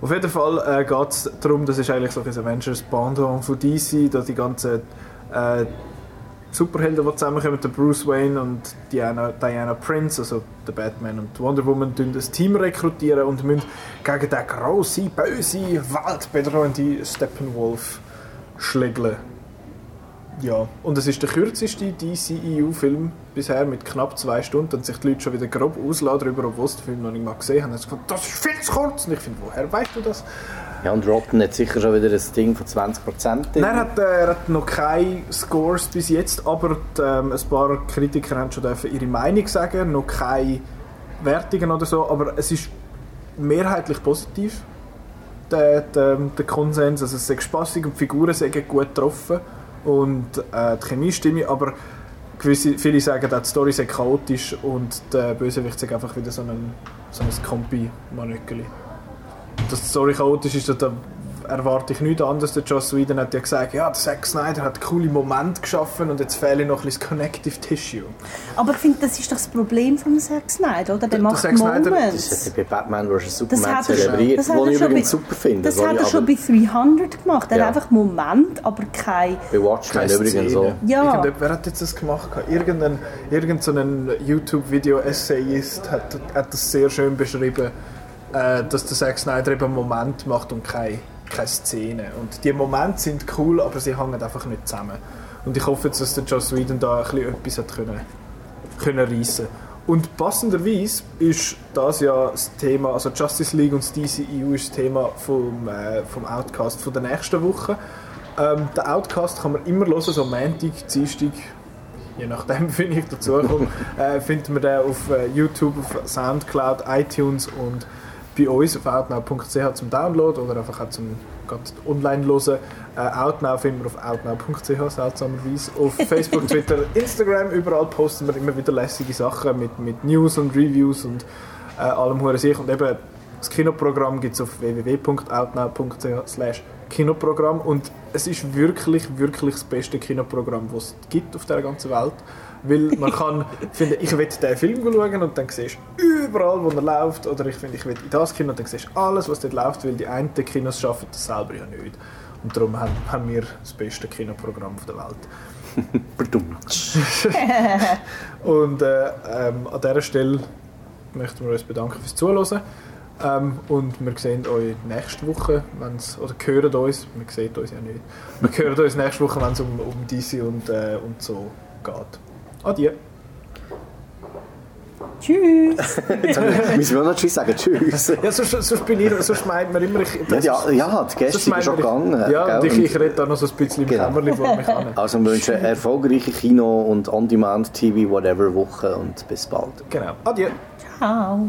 Auf jeden Fall äh, geht es darum, das ist eigentlich so ein Avengers Pendant von DC, da die ganzen äh, Superhelden, die zusammenkommen, der Bruce Wayne und Diana, Diana Prince, also der Batman und Wonder Woman, das Team rekrutieren und müssen gegen den grossen, böse, weltbedrohenden Steppenwolf schlägeln. Ja, und es ist der kürzeste DCEU-Film bisher mit knapp zwei Stunden und sich die Leute schon wieder grob ausladen darüber, obwohl sie den Film noch nicht mal gesehen haben. Sie haben gesagt, das ist viel zu kurz. Und ich finde, woher weißt du das? Ja, und Rotten hat sicher schon wieder ein Ding von 20%. Nein, er hat, äh, er hat noch keine Scores bis jetzt, aber die, ähm, ein paar Kritiker haben schon dürfen ihre Meinung sagen, noch keine Wertungen oder so, aber es ist mehrheitlich positiv, der, der, der Konsens. Also es ist spaßig und die Figuren sind gut getroffen und äh, die Chemie stimmt, aber gewisse, viele sagen, auch die Story sei chaotisch und der Bösewicht sei einfach wieder so ein, so ein Kompi-Manöckeli dass die Story chaotisch ist, da erwarte ich nichts anderes. Der Joss Whedon hat ja gesagt, ja, der Zack Snyder hat coole Momente geschaffen und jetzt fehle noch ein bisschen das Connective Tissue. Aber ich finde, das ist doch das Problem von Zack Snyder, oder? Der Der macht Zack Snyder- Moments. Das hat er bei Batman vs. Das Superman hat er schon- zelebriert, das hat was er ich schon übrigens bei- super finde. Das hat er schon bei 300 gemacht. Er Ja. hat einfach Moment, aber kein... bei Watchmen übrigens so. Ja. Wer hat jetzt das gemacht? Irgendein, irgendein so YouTube-Video-Essayist hat, hat das sehr schön beschrieben, äh, dass der Zack Snyder eben einen Moment macht und keine, keine Szene. Und die Momente sind cool, aber sie hängen einfach nicht zusammen. Und ich hoffe jetzt, dass der Joss Whedon da ein bisschen etwas hat können, können reissen Und passenderweise ist das ja das Thema, also Justice League und das DCEU ist das Thema vom, äh, vom Outcast von der nächsten Woche. Ähm, den Outcast kann man immer hören, so Montag, Dienstag, je nachdem, <laughs> wie ich dazu komme, äh, findet man den auf äh, YouTube, auf Soundcloud, iTunes und bei uns auf outnow.ch zum Download oder einfach auch zum online hören. Äh, Outnow finden wir auf outnow.ch, seltsamerweise. Auf <laughs> Facebook, Twitter, Instagram, überall posten wir immer wieder lässige Sachen mit, mit News und Reviews und äh, allem hure sich. Und eben das Kinoprogramm gibt es auf www.outnow.ch Kinoprogramm und es ist wirklich, wirklich das beste Kinoprogramm, das es gibt auf der ganzen Welt. Weil man kann finden, ich will diesen Film schauen und dann siehst du überall, wo er läuft. Oder ich finde, ich will in das Kino und dann siehst du alles, was dort läuft, weil die einen Kinos schaffen das selber ja nicht. Und darum haben, haben wir das beste Kinoprogramm der Welt. <laughs> <laughs> und äh, ähm, an dieser Stelle möchten wir uns bedanken fürs Zuhören. Ähm, und wir sehen euch nächste Woche, wenn's, oder hören uns, wir sehen uns ja nicht, wir hören uns nächste Woche, wenn es um, um DC und, äh, und so geht. Adieu. Tschüss. <laughs> Müssen wir noch Tschüss sagen? Tschüss. Ja, sonst, sonst, bin ich, sonst meint man immer... Ich, ja, ja, ja, die Gäste sind schon gegangen. Ja, und ich, ich rede da noch so ein bisschen im genau. Kämmerchen vor mich an. Also wir wünschen erfolgreiche Kino- und On-Demand-TV, whatever, Woche und bis bald. Genau. Adieu. Ciao.